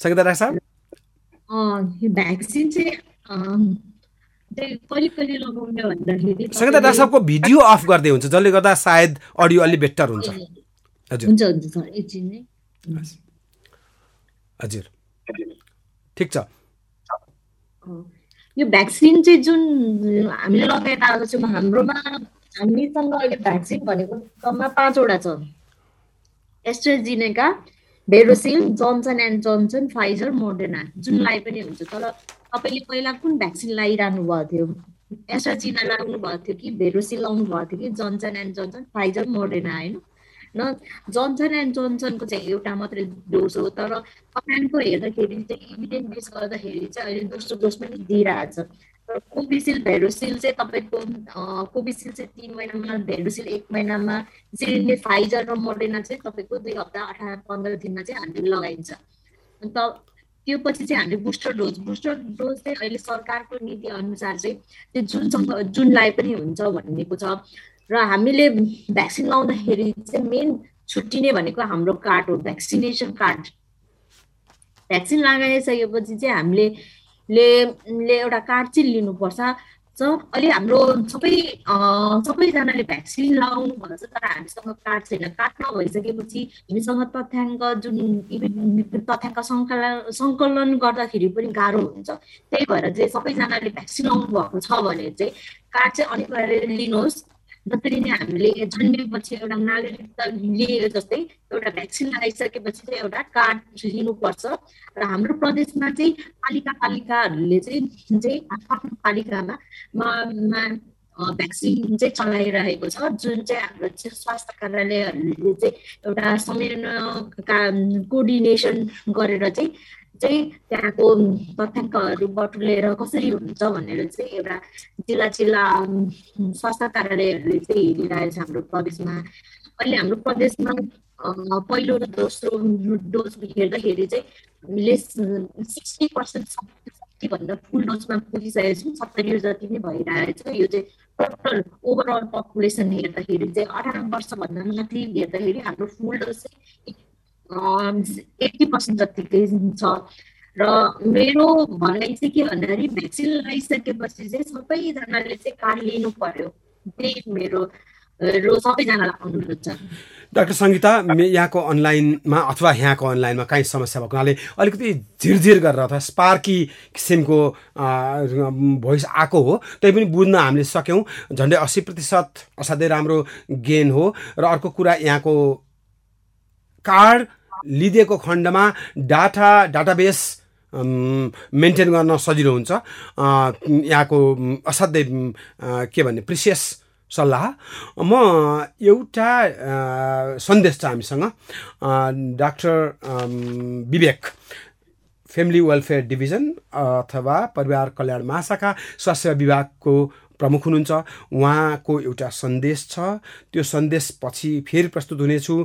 सङ्गीता डाक्टर साहब? भ्याक्सिन चाहिँ सङ्गीता डाक्टर साहबको भिडियो अफ गर्दै हुन्छ जसले गर्दा सायद अडियो अलि बेटर हुन्छ। हजुर। ठिक छ। यो भ्याक्सिन चाहिँ जुन हामीले लगाएर आएको छौँ हाम्रोमा हामीसँग अहिले भ्याक्सिन भनेको कममा पाँचवटा छ। AstraZeneca vero cell Johnson and Johnson Pfizer Moderna जुनलाई पनि हुन्छ। तर तपाईँले पहिला कुन भ्याक्सिन लगाइरहनु भएको थियो? एस्ट्राचिना लगाउनु भएको थियो कि भेरोसिल लाउनु भएको थियो कि? Johnson and Johnson Pfizer Moderna होइन? न जोन्सन एन्ड जोन्सनको चाहिँ एउटा मात्रै डोज हो तर तपाईँको हेर्दाखेरि चाहिँ इभिडेन्ट बेस गर्दाखेरि चाहिँ अहिले दोस्रो डोज पनि दिइरहेछ। तर कोभिसिल्ड भेरोसिल चाहिँ तपाईँको कोभिसिल्ड चाहिँ तिन महिनामा भेरोसिल एक महिनामा सिरिन्डे फाइजर र मोडेना चाहिँ तपाईँको दुई हप्ता अठार पन्ध्र दिनमा चाहिँ हामीले लगाइन्छ। अन्त त्यो पछि चाहिँ हामीले बुस्टर डोज बुस्टर डोज चाहिँ अहिले सरकारको नीति अनुसार चाहिँ त्यो जुनसँग जुनलाई पनि हुन्छ भनिएको छ। र हामीले भ्याक्सिन लाउँदाखेरि चाहिँ मेन छुट्टिने भनेको हाम्रो कार्ड हो भ्याक्सिनेसन कार्ड। भ्याक्सिन लगाइसकेपछि चाहिँ हामीले ले एउटा कार्ड चाहिँ लिनुपर्छ। अहिले हाम्रो सबै सबैजनाले भ्याक्सिन लगाउनु भन्छ तर हामीसँग कार्ड छैन। कार्ड नभइसकेपछि हामीसँग तथ्याङ्क जुन तथ्याङ्क सङ्कलन सङ्कलन गर्दाखेरि पनि गाह्रो हुन्छ। त्यही भएर चाहिँ सबैजनाले भ्याक्सिन लाउनु भएको छ भने चाहिँ कार्ड चाहिँ अनिवार्य लिनुहोस्। जसरी नै हामीले जन्मेपछि एउटा नागरिकता लिए जस्तै एउटा भ्याक्सिन लगाइसकेपछि चाहिँ एउटा कार्ड लिनुपर्छ। र हाम्रो प्रदेशमा चाहिँ पालिका पालिकाहरूले चाहिँ चाहिँ आफ्नो पालिकामा भ्याक्सिन चाहिँ चलाइरहेको छ जुन चाहिँ हाम्रो स्वास्थ्य कार्यालयहरूले चाहिँ एउटा समय कोअर्डिनेसन गरेर चाहिँ चाहिँ त्यहाँको तथ्याङ्कहरू बटुलेर कसरी हुन्छ भनेर चाहिँ एउटा जिल्ला जिल्ला स्वास्थ्य कार्यालयहरूले चाहिँ हेरिरहेको छ हाम्रो प्रदेशमा। अहिले हाम्रो प्रदेशमा पहिलो र दोस्रो डोज हेर्दाखेरि चाहिँ हामीले सिक्सटी पर्सेन्ट भन्दा फुल डोजमा पुगिसकेको छौँ। सत्तरी जति नै भइरहेको छ। यो चाहिँ टोटल ओभरअल पपुलेसन हेर्दाखेरि चाहिँ अठार वर्षभन्दा माथि हेर्दाखेरि हाम्रो फुल डोज चाहिँ एट्टी पर्सेन्ट जतिकै छ र मेरो भनाइ चाहिँ के भन्दाखेरि भ्याक्सिन लगाइसकेपछि चाहिँ सबैजनाले चाहिँ कार्ड लिनु पर्यो त्यही मेरो डाक्टर सङ्गीता यहाँको अनलाइनमा अथवा यहाँको अनलाइनमा काहीँ समस्या भएको हुनाले अलिकति झिरझिर गरेर अथवा स्पार्की किसिमको भोइस आएको हो त्यही पनि बुझ्न हामीले सक्यौँ। झन्डै अस्सी प्रतिशत असाध्यै राम्रो गेन हो। र अर्को कुरा यहाँको कार्ड लिदिएको खण्डमा डाटा डाटाबेस मेन्टेन गर्न सजिलो हुन्छ। यहाँको असाध्यै के भन्ने प्रिसियस सल्लाह। म एउटा सन्देश छ हामीसँग। Doctor Vivek family welfare division अथवा परिवार कल्याण महाशाखा स्वास्थ्य विभागको प्रमुख हुनुहुन्छ। उहाँको एउटा सन्देश छ। त्यो सन्देश पछि फेरि प्रस्तुत हुनेछु।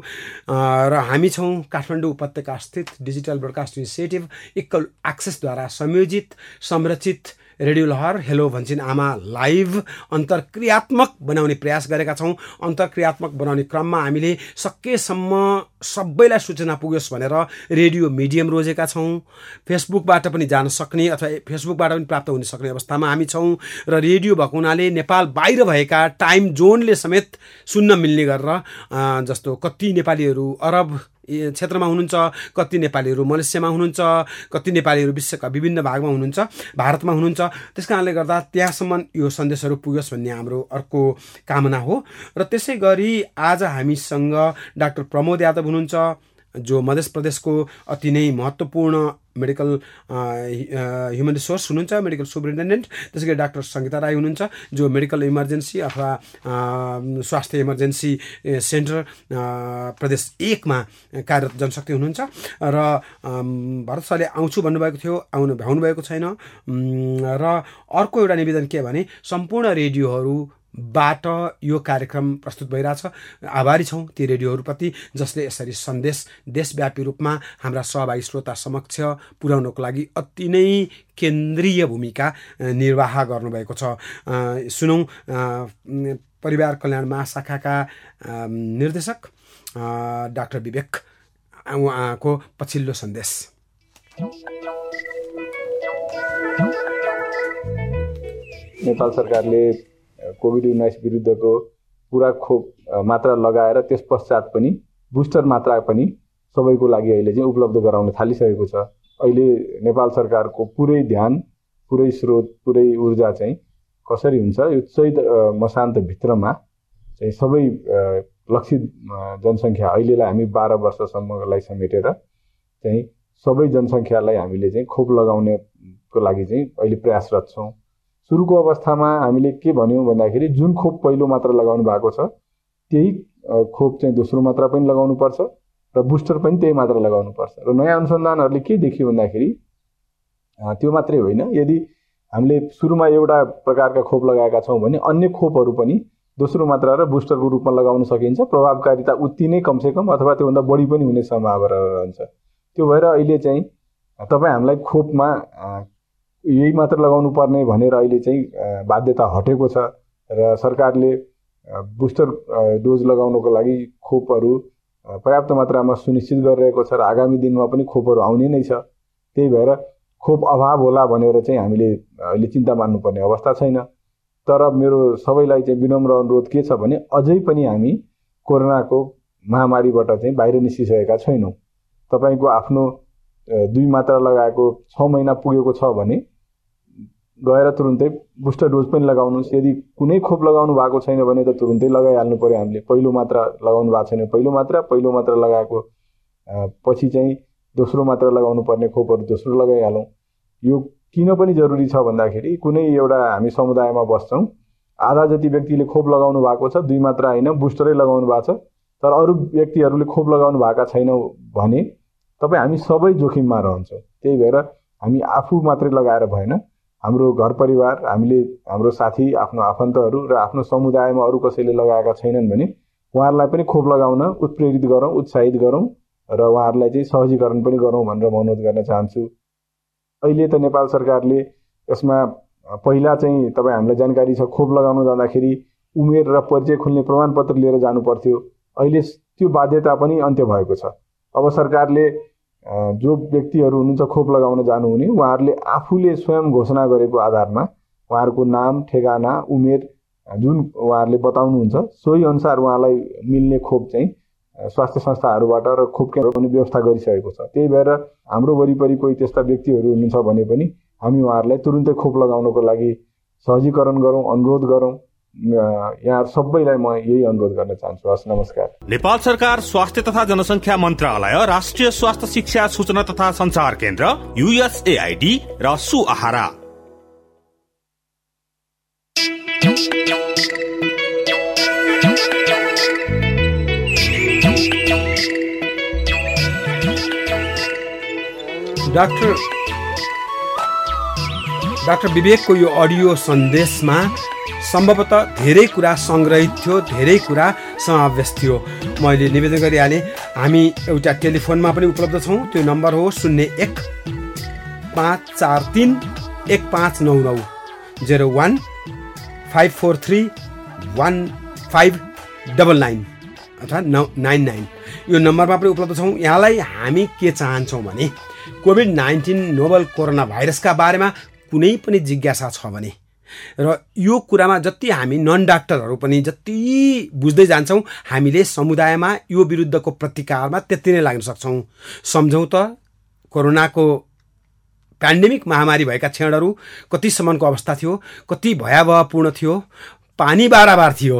र हामी छौँ काठमाडौँ उपत्यका स्थित डिजिटल ब्रोडकास्ट इनिसिएटिभ इक्वल एक्सेसद्वारा संयोजित संरचित रेडियो लहर हेलो भन्छन् आमा लाइभ अन्तर्क्रियात्मक बनाउने प्रयास गरेका छौँ। अन्तर्क्रियात्मक बनाउने क्रममा हामीले सकेसम्म सबैलाई सूचना पुगोस् भनेर रेडियो मिडियम रोजेका छौँ। फेसबुकबाट पनि जान सक्ने अथवा फेसबुकबाट पनि प्राप्त हुन सक्ने अवस्थामा हामी छौँ र रेडियो भएको हुनाले नेपाल बाहिर भएका टाइम जोनले समेत सुन्न मिल्ने गरेर जस्तो कति नेपालीहरू अरब क्षेत्रमा हुनुहुन्छ कति नेपालीहरू मलेसियामा हुनुहुन्छ कति नेपालीहरू विश्वका विभिन्न भागमा हुनुहुन्छ भारतमा हुनुहुन्छ। त्यस कारणले गर्दा त्यहाँसम्म यो सन्देशहरू पुगोस् भन्ने हाम्रो अर्को कामना हो। र त्यसै गरी आज हामीसँग डाक्टर प्रमोद यादव हुनुहुन्छ। जो मध्य प्रदेशको अति नै महत्त्वपूर्ण मेडिकल ह्युमन रिसोर्स हुनुहुन्छ मेडिकल सुप्रिन्टेन्डेन्ट त्यसै गरी डाक्टर सङ्गीता राई हुनुहुन्छ जो मेडिकल इमर्जेन्सी अथवा स्वास्थ्य इमर्जेन्सी सेन्टर प्रदेश एकमा कार्यरत जनशक्ति हुनुहुन्छ। र भरत सरले आउँछु भन्नुभएको थियो आउनु भ्याउनु भएको छैन र अर्को एउटा निवेदन के भने सम्पूर्ण रेडियोहरू बाट यो कार्यक्रम प्रस्तुत भइरहेछ। आभारी छौँ ती रेडियोहरूप्रति जसले यसरी सन्देश देशव्यापी रूपमा हाम्रा सहभागी श्रोता समक्ष पुर्याउनको लागि अति नै केन्द्रीय भूमिका निर्वाह गर्नुभएको छ। सुनौँ परिवार कल्याण महाशाखाका निर्देशक डाक्टर विवेक उहाँको पछिल्लो सन्देश। नेपाल सरकारले कोभिड उन्नाइस विरुद्धको पुरा खोप मात्रा लगाएर त्यस पश्चात पनि बुस्टर मात्रा पनि सबैको लागि अहिले चाहिँ उपलब्ध गराउन थालिसकेको छ। अहिले नेपाल सरकारको पुरै ध्यान पुरै स्रोत पुरै ऊर्जा चाहिँ कसरी हुन्छ यो चैत मसान्तभित्रमा चाहिँ सबै लक्षित जनसङ्ख्या अहिलेलाई हामी बाह्र वर्षसम्मलाई समेटेर चाहिँ सबै जनसङ्ख्यालाई हामीले चाहिँ खोप लगाउनेको लागि चाहिँ अहिले प्रयासरत छौँ। सुरुको अवस्थामा हामीले के भन्यौँ भन्दाखेरि जुन खोप पहिलो मात्रा लगाउनु भएको छ त्यही खोप चाहिँ दोस्रो मात्रा पनि लगाउनु पर्छ र बुस्टर पनि त्यही मात्रा लगाउनु पर्छ र नयाँ अनुसन्धानहरूले के देखियो भन्दाखेरि त्यो मात्रै होइन। यदि हामीले सुरुमा एउटा प्रकारका खोप लगाएका छौँ भने अन्य खोपहरू पनि दोस्रो मात्रा र बुस्टरको रूपमा लगाउन सकिन्छ। प्रभावकारिता उति नै कमसेकम अथवा त्योभन्दा बढी पनि हुने सम्भावना रहन्छ। त्यो भएर अहिले चाहिँ तपाईँ हामीलाई खोपमा यही मात्र लगाउनु पर्ने भनेर अहिले चाहिँ बाध्यता हटेको छ र सरकारले बुस्टर डोज लगाउनको लागि खोपहरू पर्याप्त मात्रामा सुनिश्चित गरिरहेको छ र आगामी दिनमा पनि खोपहरू आउने नै छ। त्यही भएर खोप अभाव होला भनेर चाहिँ हामीले अहिले चिन्ता मान्नुपर्ने अवस्था छैन। तर मेरो सबैलाई चाहिँ विनम्र अनुरोध के छ भने अझै पनि हामी कोरोनाको महामारीबाट चाहिँ बाहिर निस्किसकेका छैनौँ। तपाईँको आफ्नो दुई मात्रा लगाएको छ महिना पुगेको छ भने गएर तुरुन्तै बुस्टर डोज पनि लगाउनुहोस्। यदि कुनै खोप लगाउनु भएको छैन भने त तुरुन्तै लगाइहाल्नु पऱ्यो हामीले पहिलो मात्रा लगाउनु भएको छैन। पहिलो मात्रा पहिलो मात्रा लगाएको पछि चाहिँ दोस्रो मात्रा लगाउनु पर्ने खोपहरू दोस्रो लगाइहालौँ। यो किन पनि जरुरी छ भन्दाखेरि कुनै एउटा हामी समुदायमा बस्छौँ। आधा जति व्यक्तिले खोप लगाउनु भएको छ दुई मात्रा होइन बुस्टरै लगाउनु भएको छ। तर अरू व्यक्तिहरूले खोप लगाउनु भएका छैनौँ भने तपाईँ हामी सबै जोखिममा रहन्छौँ। त्यही भएर हामी आफू मात्रै लगाएर भएन। हाम्रो घर परिवार हामीले हाम्रो साथी आफ्नो आफन्तहरू र आफ्नो समुदायमा अरू कसैले लगाएका छैनन् भने उहाँहरूलाई पनि खोप लगाउन उत्प्रेरित गरौँ उत्साहित गरौँ र उहाँहरूलाई चाहिँ सहजीकरण पनि गरौँ भनेर म अनुरोध गर्न चाहन्छु। अहिले त नेपाल सरकारले यसमा पहिला चाहिँ तपाईँ हामीलाई जानकारी छ खोप लगाउन जाँदाखेरि उमेर र परिचय खुल्ने प्रमाणपत्र लिएर जानु पर्थ्यो अहिले त्यो बाध्यता पनि अन्त्य भएको छ। अब सरकारले जो व्यक्तिहरू हुनुहुन्छ खोप लगाउन जानुहुने उहाँहरूले आफूले स्वयं घोषणा गरेको आधारमा उहाँहरूको नाम ठेगाना उमेर जुन उहाँहरूले बताउनुहुन्छ सोही अनुसार उहाँलाई मिल्ने खोप चाहिँ स्वास्थ्य संस्थाहरूबाट र खोप केन्द्र पनि व्यवस्था गरिसकेको छ। त्यही भएर हाम्रो वरिपरि कोही त्यस्ता व्यक्तिहरू हुनुहुन्छ भने पनि हामी उहाँहरूलाई तुरुन्तै खोप लगाउनको लागि सहजीकरण गरौँ अनुरोध गरौँ। यहाँ सबैलाई म यही अनुरोध गर्न चाहन्छु। हस् नमस्कार। नेपाल सरकार स्वास्थ्य तथा जनसङ्ख्या मन्त्रालय राष्ट्रिय स्वास्थ्य शिक्षा सूचना तथा संचार केन्द्र युएसएआईडी र सुआहारा। डाक्टर डाक्टर विवेकको यो अडियो सन्देशमा सम्भवतः धेरै कुरा सङ्ग्रहित थियो धेरै कुरा समावेश थियो। मैले निवेदन गरिहालेँ हामी एउटा टेलिफोनमा पनि उपलब्ध छौँ। त्यो नम्बर हो शून्य एक पाँच चार तिन एक पाँच नौ नौ zero one five four three one five double nine अथवा नौ नाइन नाइन। यो नम्बरमा पनि उपलब्ध छौँ। यहाँलाई हामी के चाहन्छौँ भने कोभिड नाइन्टिन नोबल कोरोना भाइरसका बारेमा कुनै पनि जिज्ञासा छ भने। र यो कुरामा जति हामी नन डाक्टरहरू पनि जति बुझ्दै जान्छौँ हामीले समुदायमा यो विरुद्धको प्रतिकारमा त्यति नै लाग्न सक्छौँ। सम्झौँ त कोरोनाको पेन्डेमिक महामारी भएका क्षणहरू कतिसम्मको अवस्था थियो कति भयावहपूर्ण थियो पानी बाराबार थियो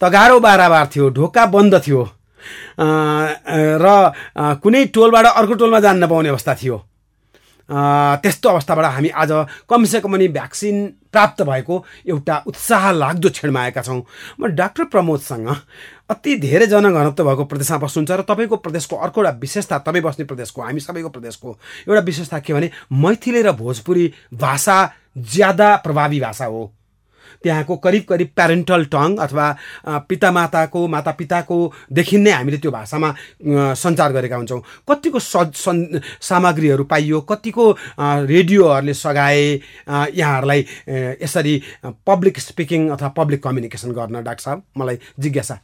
तगारो बाराबार थियो ढोका बन्द थियो र कुनै टोलबाट अर्को टोलमा जान नपाउने अवस्था थियो। त्यस्तो अवस्थाबाट हामी आज कमसेकम पनि भ्याक्सिन प्राप्त भएको एउटा उत्साह लाग्दो क्षणमा आएका छौँ। म डाक्टर प्रमोदसँग अति धेरै जनघनत्व भएको प्रदेशमा बस्नुहुन्छ र तपाईँको प्रदेशको अर्को एउटा विशेषता तपाईँ बस्ने प्रदेशको हामी सबैको प्रदेशको एउटा विशेषता के भने मैथिली र भोजपुरी भाषा ज्यादा प्रभावी भाषा हो। त्यहाँको करिब करिब प्यारेन्टल टङ अथवा पितामाताको मातापिताकोदेखि नै हामीले त्यो भाषामा सञ्चार गरेका हुन्छौँ। कतिको स सामग्रीहरू पाइयो कतिको रेडियोहरूले सघाए यहाँहरूलाई यसरी पब्लिक स्पिकिङ अथवा पब्लिक कम्युनिकेसन गर्न डाक्टर साहब मलाई जिज्ञासा।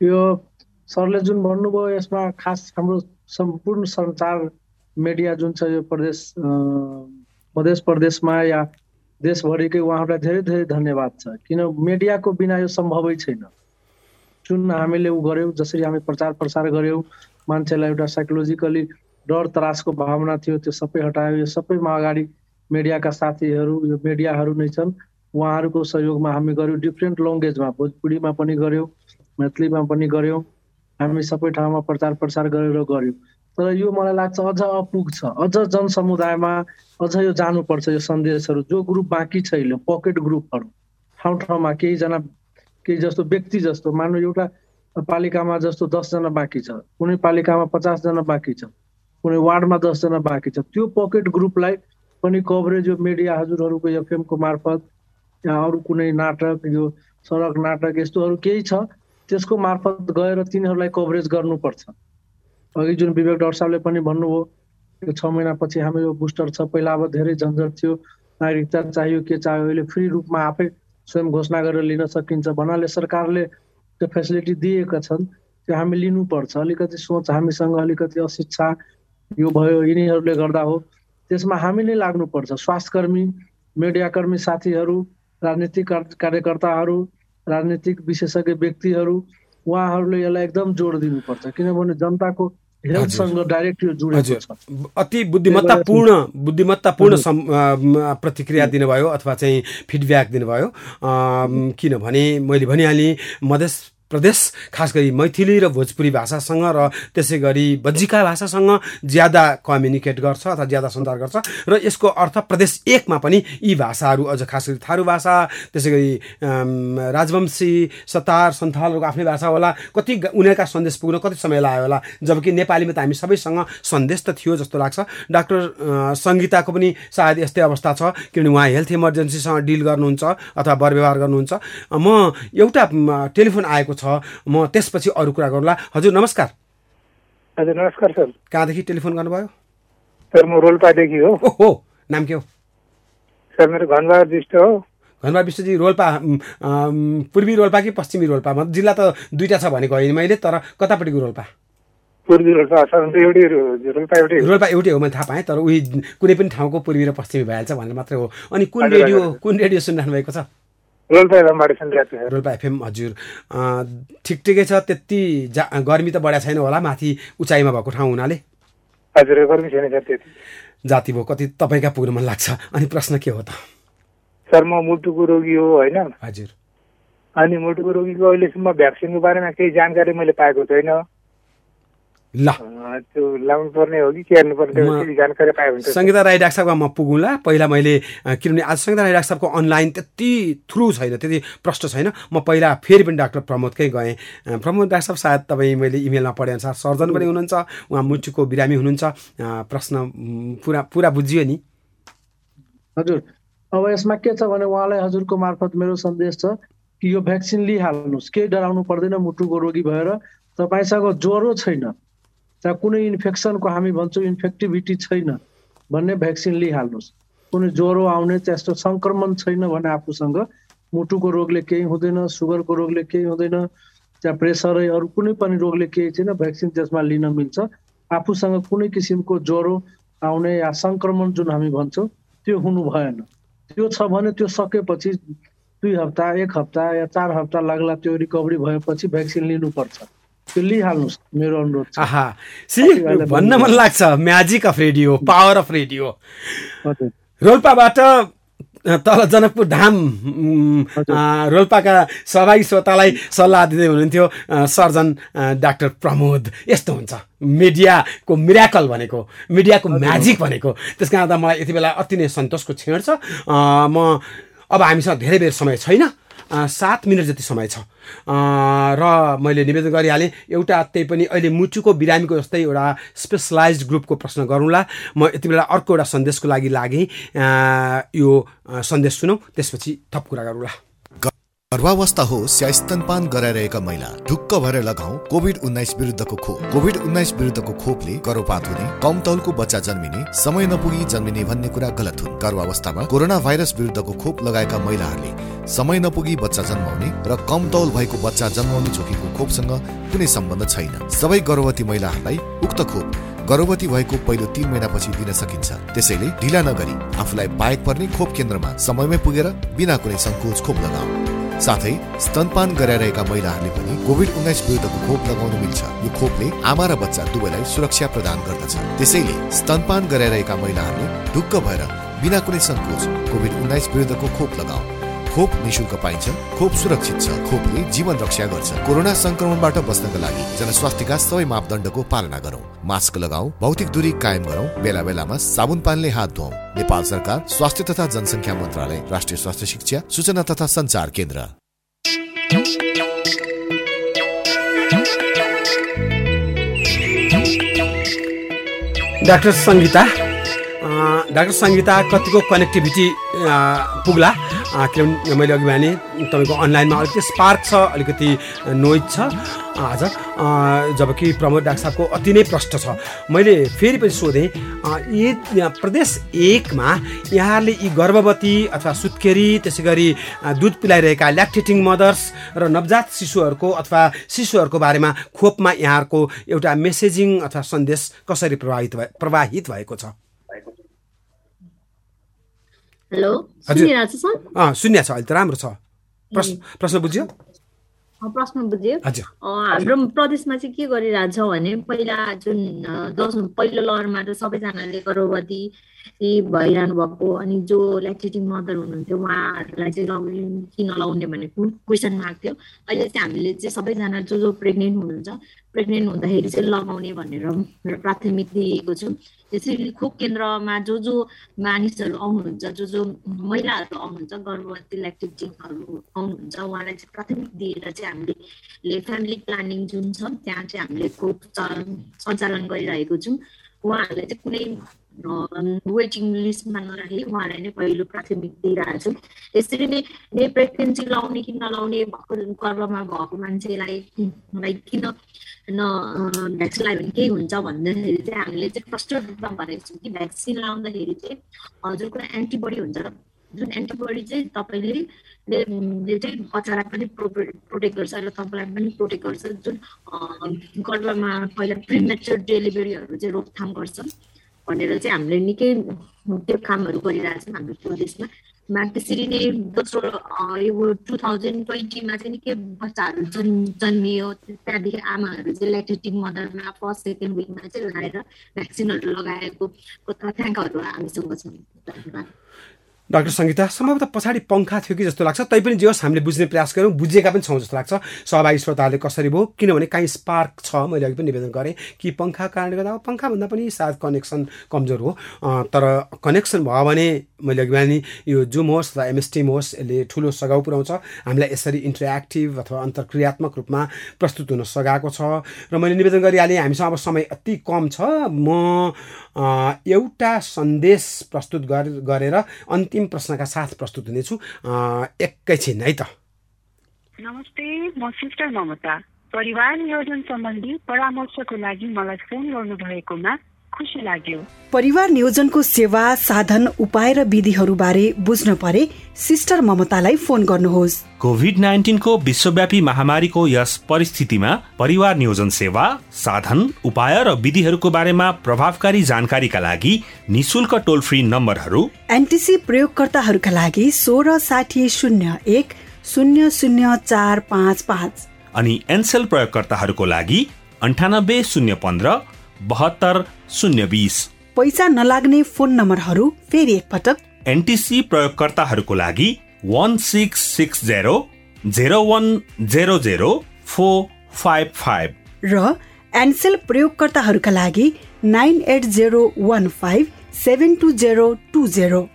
यो सरले जुन भन्नुभयो यसमा खास हाम्रो सम्पूर्ण सञ्चार मिडिया जुन छ यो प्रदेश मध्य प्रदेशमा या देशभरिकै उहाँहरूलाई धेरै धेरै धन्यवाद छ। किन मिडियाको बिना यो सम्भवै छैन। जुन हामीले ऊ गऱ्यौँ जसरी हामी प्रचार प्रसार गऱ्यौँ मान्छेलाई एउटा साइकोलोजिकली डर त्रासको भावना थियो त्यो सबै हटायो। यो सबैमा अगाडि मिडियाका साथीहरू यो मिडियाहरू नै छन्। उहाँहरूको सहयोगमा हामी गऱ्यौँ डिफ्रेन्ट ल्याङ्ग्वेजमा भोजपुरीमा पनि गऱ्यौँ मैथिलीमा पनि गऱ्यौँ हामी सबै ठाउँमा प्रचार प्रसार गरेर गऱ्यौँ तर यो मलाई लाग्छ अझ अपुग छ अझ जनसमुदायमा अझ यो जानुपर्छ यो सन्देशहरू। जो ग्रुप बाँकी छैन पकेट ग्रुपहरू। ठाउँ ठाउँमा केहीजना केही जस्तो व्यक्ति जस्तो मान्नु एउटा पालिकामा जस्तो दसजना बाँकी छ। कुनै पालिकामा पचासजना बाँकी छ। कुनै वार्डमा दसजना बाँकी छ। त्यो पकेट ग्रुपलाई पनि कभरेज यो मिडिया हजुरहरूको एफएमको मार्फत या अरू कुनै नाटक यो सडक नाटक यस्तोहरू केही छ त्यसको मार्फत गएर तिनीहरूलाई कभरेज गर्नुपर्छ। अघि जुन विवेक डाक्टर साहबले पनि भन्नुभयो यो छ महिनापछि हाम्रो यो बुस्टर छ। पहिला अब धेरै झन्झट थियो। नागरिकता चाहियो के चाहियो अहिले फ्री रूपमा आफै स्वयं घोषणा गरेर लिन सकिन्छ। भन्नाले सरकारले त्यो फेसिलिटी दिएका छन् त्यो हामी लिनुपर्छ। अलिकति सोच हामीसँग अलिकति अशिक्षा यो भयो यिनीहरूले गर्दा हो। त्यसमा हामी नै लाग्नुपर्छ। स्वास्थ्यकर्मी मिडियाकर्मी साथीहरू राजनीतिक कार्यकर्ताहरू राजनीतिक विशेषज्ञ व्यक्तिहरू उहाँहरूले यसलाई एकदम जोड दिनुपर्छ। किनभने जनताको अति बुद्धिमत्तापूर्ण बुद्धिमत्तापूर्ण प्रतिक्रिया दिनुभयो अथवा चाहिँ फिडब्याक दिनुभयो। किनभने मैले भनिहालेँ मधेस प्रदेश खास गरी मैथिली र भोजपुरी भाषासँग र त्यसै गरी बज्जिका भाषासँग ज्यादा कम्युनिकेट गर्छ अथवा ज्यादा सञ्चार गर्छ। र यसको अर्थ प्रदेश एकमा पनि यी भाषाहरू अझ खास गरी थारू भाषा त्यसै गरी राजवंशी सतार सन्थालहरूको आफ्नै भाषा होला कति उनीहरूका सन्देश पुग्न कति समय लाग्यो होला जबकि नेपालीमा त हामी सबैसँग सन्देश त थियो जस्तो लाग्छ। डाक्टर सङ्गीताको पनि सायद यस्तै अवस्था छ किनभने उहाँ हेल्थ इमर्जेन्सीसँग डिल गर्नुहुन्छ अथवा व्यवहार गर्नुहुन्छ। म एउटा टेलिफोन आएको छ म त्यसपछि अरू कुरा गरौँला। हजुर नमस्कार। हजुर नमस्कार सर। कहाँदेखि टेलिफोन गर्नुभयो? सर म रोल्पादेखि हो। हो नाम के हो? सर मेरो घनबहादुर विष्ट हो। घनबहादुर विष्टजी रोल्पा पूर्वी रोल्पा कि पश्चिमी रोल्पा? जिल्ला त दुईवटा छ भनेको होइन मैले तर कतापट्टिको रोल्पा? पूर्वी रोल्पा रोल्पा एउटै हो। मैले थाहा पाएँ तर उही कुनै पनि ठाउँको पूर्वी र पश्चिमी भइहाल्छ भनेर मात्रै हो। अनि कुन रेडियो कुन रेडियो सुनिरहनु भएको छ? रोल्पा एफएम हजुर। ठिक ठिकै छ त्यति जा गर्मी त बढाएको छैन होला माथि उचाइमा भएको ठाउँ हुनाले। हजुर गर्मी छैन सर त्यति। जाति भयो कति तपाईँका पुग्नु मन लाग्छ। अनि प्रश्न के हो त? सर म मुटुको रोगी हो होइन? हजुर। अनि मुटुको रोगीको अहिलेसम्म भ्याक्सिनको बारेमा केही जानकारी मैले पाएको छैन। ल। सङ्गीता राई डाक्टर साहबमा म पुगौँला। पहिला मैले किनभने आज सङ्गीता राई डाक्टर साहबको अनलाइन त्यति थ्रु छैन त्यति प्रष्ट छैन। म पहिला फेरि पनि डाक्टर प्रमोदकै गएँ। प्रमोद डाक्टर साहब सायद तपाईँ मैले इमेलमा पढेअनुसार सर्जन पनि हुनुहुन्छ उहाँ मुटुको बिरामी हुनुहुन्छ। प्रश्न पुरा पुरा बुझियो नि। हजुर। अब यसमा के छ भने उहाँलाई हजुरको मार्फत मेरो सन्देश छ कि यो भ्याक्सिन लिइहाल्नुहोस्। केही डराउनु पर्दैन मुटुको रोगी भएर। तपाईँसँग ज्वरो छैन। चाहे कुनै इन्फेक्सनको हामी भन्छौँ इन्फेक्टिभिटी छैन भन्ने भ्याक्सिन लिइहाल्नुहोस्। कुनै ज्वरो आउने त्यस्तो सङ्क्रमण छैन भने आफूसँग मुटुको रोगले केही हुँदैन सुगरको रोगले केही हुँदैन त्यहाँ प्रेसरै अरू कुनै पनि रोगले केही छैन भ्याक्सिन त्यसमा लिन मिल्छ। आफूसँग कुनै किसिमको ज्वरो आउने या सङ्क्रमण जुन हामी भन्छौँ त्यो हुनु भएन। त्यो छ भने त्यो सकेपछि दुई हप्ता एक हप्ता या चार हप्ता लाग्ला त्यो रिकभरी भएपछि भ्याक्सिन लिनुपर्छ। त्यो लिइहाल्नुहोस् मेरो अनुरोध आहा भन्न मन लाग्छ magic of radio power of radio. रोल्पाबाट तल जनकपुर धाम रोल्पाका सहभागी श्रोतालाई सल्लाह दिँदै हुनुहुन्थ्यो सर्जन डाक्टर प्रमोद। यस्तो हुन्छ। मिडियाको मिराकल भनेको मिडियाको म्याजिक भनेको। त्यस कारण मलाई यति बेला अति नै सन्तोषको क्षण छ। म अब हामीसँग धेरै बेर समय छैन। सात मिनट जति समय छ। र मैले निवेदन गरिहालेँ एउटा त्यही पनि अहिले मुटुको बिरामीको जस्तै एउटा स्पेसलाइज ग्रुपको प्रश्न गरौँला। म यति बेला अर्को एउटा सन्देशको लागि लागेँ। यो सन्देश सुनौँ त्यसपछि थप कुरा गरौँला। गर्भावस्था होस् या स्तनपान गराइरहेका महिला। ढुक्क भएर लगाऊ कोभिड उन्नाइस विरुद्धको खोप। कोभिड उन्नाइस विरुद्धको खोपले गर्भपात हुने कम तौलको बच्चा जन्मिने समय नपुगी जन्मिने भन्ने कुरा गलत हुन्। गर्भावस्थामा कोरोना भाइरस विरुद्धको खोप लगाएका महिलाहरूले समय नपुगी बच्चा जन्माउने र कम तौल भएको बच्चा जन्माउने जोखिमको खोपसँग कुनै सम्बन्ध छैन। सबै गर्भवती महिलाहरूलाई उक्त खोप गर्भवती भएको पहिलो तीन महिनापछि दिन सकिन्छ। त्यसैले ढिला नगरी आफूलाई बाहेक पर्ने खोप केन्द्रमा समयमै पुगेर बिना कुनै सङ्कोच खोप लगाऊ। साथै स्तनपान गराइरहेका महिलाहरूले पनि कोभिड उन्नाइस विरुद्धको खोप लगाउन मिल्छ। यो खोपले आमा र बच्चा दुवैलाई सुरक्षा प्रदान गर्दछ। त्यसैले स्तनपान गराइरहेका महिलाहरूले ढुक्क भएर बिना कुनै सङ्कोच कोभिड उन्नाइस विरुद्धको खोप लगाऊ खोप निशुल्क पाइन्छ। खोप सुरक्षित छ। खोपले जीवन रक्षा गर्छ। कोरोना संक्रमणबाट बच्नका लागि जनस्वास्थ्यका सबै मापदण्डको पालना गरौँ। मास्क लगाऊ भौतिक दूरी कायम गरौँ बेला बेलामा साबुन पानीले हात धुवाउ नेपाल सरकार स्वास्थ्य तथा जनसङ्ख्या मन्त्रालय राष्ट्रिय स्वास्थ्य शिक्षा सूचना तथा संचार केन्द्र। डाक्टर सङ्गीता डाक्टर सङ्गीता कतिको कनेक्टिभिटी पुग्ला? किनभने मैले अघि भने तपाईँको अनलाइनमा अलिकति स्पार्क छ अलिकति नोइज छ। आज जबकि प्रमोद डाक्टर साहबको अति नै प्रष्ट छ। मैले फेरि पनि सोधेँ यी प्रदेश एकमा यहाँहरूले यी गर्भवती अथवा सुत्केरी त्यसै गरी दुध पिलाइरहेका ल्याक्टेटिङ मदर्स र नवजात शिशुहरूको अथवा शिशुहरूको बारेमा खोपमा यहाँहरूको एउटा मेसेजिङ अथवा सन्देश कसरी प्रभावित प्रवाहित भएको छ? हेलो सुनिरहेको छ? अहिले त राम्रो छ। प्रश्न प्रश्न बुझ्यो? प्रश्न बुझ्यो। हाम्रो प्रदेशमा चाहिँ के गरिरहेछ भने पहिला जुन दस पहिलो लहरमा त सबैजनाले गर्भवती भइरहनु भएको अनि जो ल्याक्टेटिङ मदर हुनुहुन्थ्यो उहाँहरूलाई चाहिँ लगाउने कि नलाउने भन्ने क्वेसन मार्क थियो। अहिले चाहिँ हामीले चाहिँ सबैजना जो जो प्रेग्नेन्ट हुनुहुन्छ प्रेग्नेन्ट हुँदाखेरि चाहिँ लगाउने भनेर प्राथमिक दिएको छु। त्यसरी खोप केन्द्रमा जो जो मानिसहरू आउनुहुन्छ जो जो महिलाहरू आउनुहुन्छ गर्भवती ल्याक्टेटिङहरू आउनुहुन्छ उहाँलाई चाहिँ प्राथमिक दिएर चाहिँ हामीले फ्यामिली प्लानिङ जुन छ त्यहाँ चाहिँ हामीले खोप सञ्चालन गरिरहेको छौँ। उहाँहरूलाई चाहिँ कुनै वेटिङ लिस्टमा नराखी उहाँलाई नै पहिलो प्राथमिक दिइरहेको छु। यसरी नै प्रेग्नेन्सी लाउने कि नलाउने भएको गर्भमा भएको मान्छेलाई किन न भ्याक्सिन लगायो भने केही हुन्छ भन्दाखेरि चाहिँ हामीले चाहिँ फर्स्ट रूपमा भनेको छौँ कि भ्याक्सिन लाउँदाखेरि चाहिँ हजुरको एन्टिबडी हुन्छ जुन एन्टिबडी चाहिँ तपाईँले चाहिँ बच्चालाई पनि प्रोटेक्ट गर्छ र तपाईँलाई पनि प्रोटेक्ट गर्छ जुन गर्भमा पहिला प्रिमेचर डेलिभरीहरू चाहिँ रोकथाम गर्छ भनेर चाहिँ हामीले निकै त्यो कामहरू गरिरहेको छौँ हाम्रो प्रदेशमा त्यसरी नै दोस्रो यो टु थाउजन्ड ट्वेन्टीमा चाहिँ निकै बच्चाहरू जन् जन्मियो त्यहाँदेखि आमाहरू चाहिँ ल्याक्टेटिङ मदरमा फर्स्ट सेकेन्ड विकमा चाहिँ लगाएर भ्याक्सिनहरू लगाएको तथ्याङ्कहरू हामीसँग धन्यवाद डाक्टर सङ्गीता सम्भवतः पछाडि पङ्खा थियो कि जस्तो लाग्छ? तैपनि जे होस् हामीले बुझ्ने प्रयास गऱ्यौँ बुझेका पनि छौँ जस्तो लाग्छ। सहभागी श्रोताहरूले कसरी भयो किनभने काहीँ स्पार्क छ मैले अघि पनि निवेदन गरेँ कि पङ्खा कारणले गर्दा पङ्खाभन्दा पनि सायद कनेक्सन कमजोर हो। तर कनेक्सन भयो भने मैले अघि भने यो जुम होस् अथवा एमएसटिम होस् यसले ठुलो सघाउ पुऱ्याउँछ। हामीलाई यसरी इन्टरेक्टिभ अथवा अन्तर्क्रियात्मक रूपमा प्रस्तुत हुन सघाएको छ। र मैले निवेदन गरिहालेँ हामीसँग अब समय अति कम छ। म एउटा सन्देश प्रस्तुत गरेर अन्तिम प्रश्नका साथ प्रस्तुत हुनेछु। एकैछिन है त? नमस्ते म सिस्टर ममता। परिवार नियोजन सम्बन्धी परामर्शको लागि मलाई फोन गर्नु भएकोमा खुसी लाग्यो। परिवार नियोजनको सेवा साधन उपाय र विधिहरू बारे बुझ्न परे सिस्टर ममतालाई फोन गर्नुहोस्। कोभिड नाइन्टिनको विश्वव्यापी महामारीको यस परिस्थितिमा परिवार नियोजन सेवा साधन उपाय र विधिहरूको बारेमा प्रभावकारी जानकारीका लागि निशुल्क टोल फ्री नम्बरहरू एनटिसी प्रयोगकर्ताहरूका लागि सोह्र साठी शून्य एक शून्य शून्य चार पाँच पाँच। अनि एनसेल प्रयोगकर्ताहरूको लागि अन्ठानब्बे शून्य पन्ध्र बहत्तर शून्य बिस। पैसा नलाग्ने फोन नम्बरहरू फेरि एकपटक। एनटिसी प्रयोगकर्ताहरूको लागि one six six zero zero one zero zero four five five. र एनसेल प्रयोगकर्ताहरूका लागि nine eight zero one five seven two zero two zero.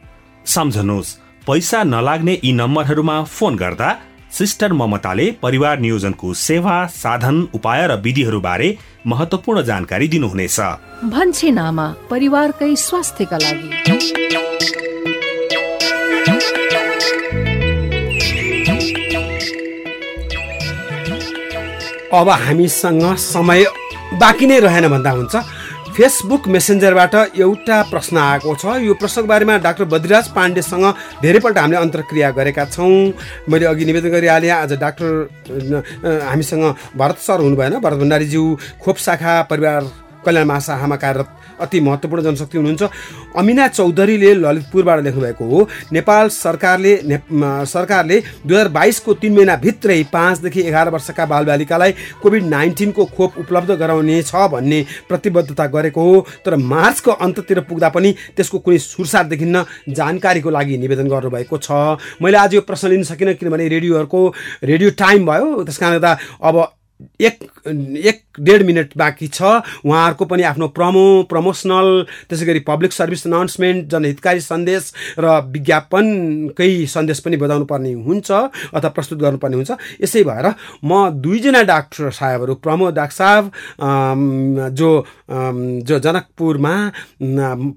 सम्झनुहोस् पैसा नलाग्ने यी नम्बरहरूमा फोन गर्दा सिस्टर ममताले परिवार नियोजनको सेवा साधन उपाय र विधिहरू बारे महत्वपूर्ण जानकारी दिनुहुनेछ। भन्छे नामा परिवारकै स्वास्थ्यका लागि। अब हामीसँग समय बाँकी नै रहेन भन्दा हुन्छ। फेसबुक मेसेन्जरबाट एउटा प्रश्न आएको छ। यो प्रश्नको बारेमा डाक्टर बद्रिराज पाण्डेसँग धेरैपल्ट हामीले अन्तर्क्रिया गरेका छौँ। मैले अघि निवेदन गरिहालेँ आज डाक्टर हामीसँग भरत सर हुनु भएन भरत भण्डारीज्यू खोप शाखा परिवार कल्याण महाशाखामा कार्यरत अति महत्त्वपूर्ण जनशक्ति हुनुहुन्छ। अमिना चौधरीले ललितपुरबाट लेख्नुभएको हो नेपाल सरकारले ने, सरकारले दुई हजार बाइसको तिन महिनाभित्रै पाँचदेखि एघार वर्षका बालबालिकालाई कोभिड नाइन्टिनको खोप उपलब्ध गराउने छ भन्ने प्रतिबद्धता गरेको हो। तर मार्चको अन्ततिर पुग्दा पनि त्यसको कुनै सुरसार देखिन्न जानकारीको लागि निवेदन गर्नुभएको छ। मैले आज यो प्रश्न लिन सकिनँ किनभने रेडियोहरूको रेडियो टाइम भयो। त्यस कारणले गर्दा अब एक एक डेढ मिनट बाँकी छ। उहाँहरूको पनि आफ्नो प्रमो प्रमोसनल त्यसै गरी पब्लिक सर्भिस अनाउन्समेन्ट जनहितकारी सन्देश र विज्ञापनकै सन्देश पनि बजाउनु पर्ने हुन्छ अथवा प्रस्तुत गर्नुपर्ने हुन्छ। यसै भएर म दुईजना डाक्टर साहेबहरू प्रमोद डाक्टर साहब जो जो जनकपुरमा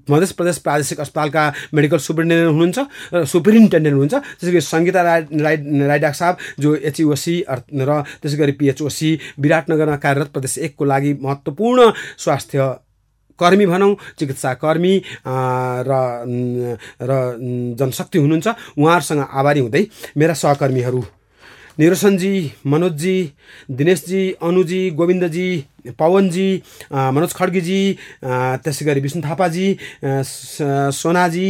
मध्य प्रदेश प्रादेशिक अस्पतालका मेडिकल सुप्रिन्टेन्डेन्ट हुनुहुन्छ र सुप्रिन्टेन्डेन्ट हुनुहुन्छ। त्यसै गरी सङ्गीता राई राई राई डाक्टर साहब जो एचयुओसी र त्यसै गरी पिएचओसी विराटनगरमा कार्यरत प्रदेश एकको लागि महत्त्वपूर्ण स्वास्थ्य कर्मी भनौँ चिकित्सा कर्मी र र जनशक्ति हुनुहुन्छ। उहाँहरूसँग आभारी हुँदै मेरा सहकर्मीहरू निरोसनजी मनोजजी दिनेशजी अनुजी गोविन्दजी पवनजी मनोज खड्गीजी त्यसै गरी विष्णु थापाजी सोनाजी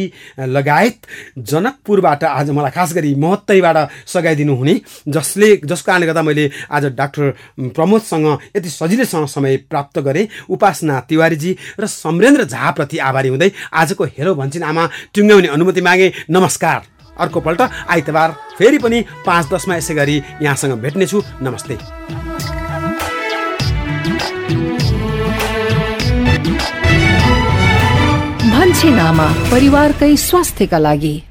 लगायत जनकपुरबाट आज मलाई खास गरी महत्तैबाट सघाइदिनु हुने जसले जसको कारणले गर्दा मैले आज डाक्टर प्रमोदसँग यति सजिलैसँग समय प्राप्त गरेँ उपासना तिवारीजी र समरेन्द्र झाप्रति आभारी हुँदै आजको हेलो भन्छन् आमा टुङ्ग्याउने अनुमति मागे नमस्कार। अर्कोपल्ट आइतबार फेरि पनि पाँच दसमा यसै गरी यहाँसँग भेट्नेछु। नमस्ते। नामा परिवारकै स्वास्थ्यका लागि।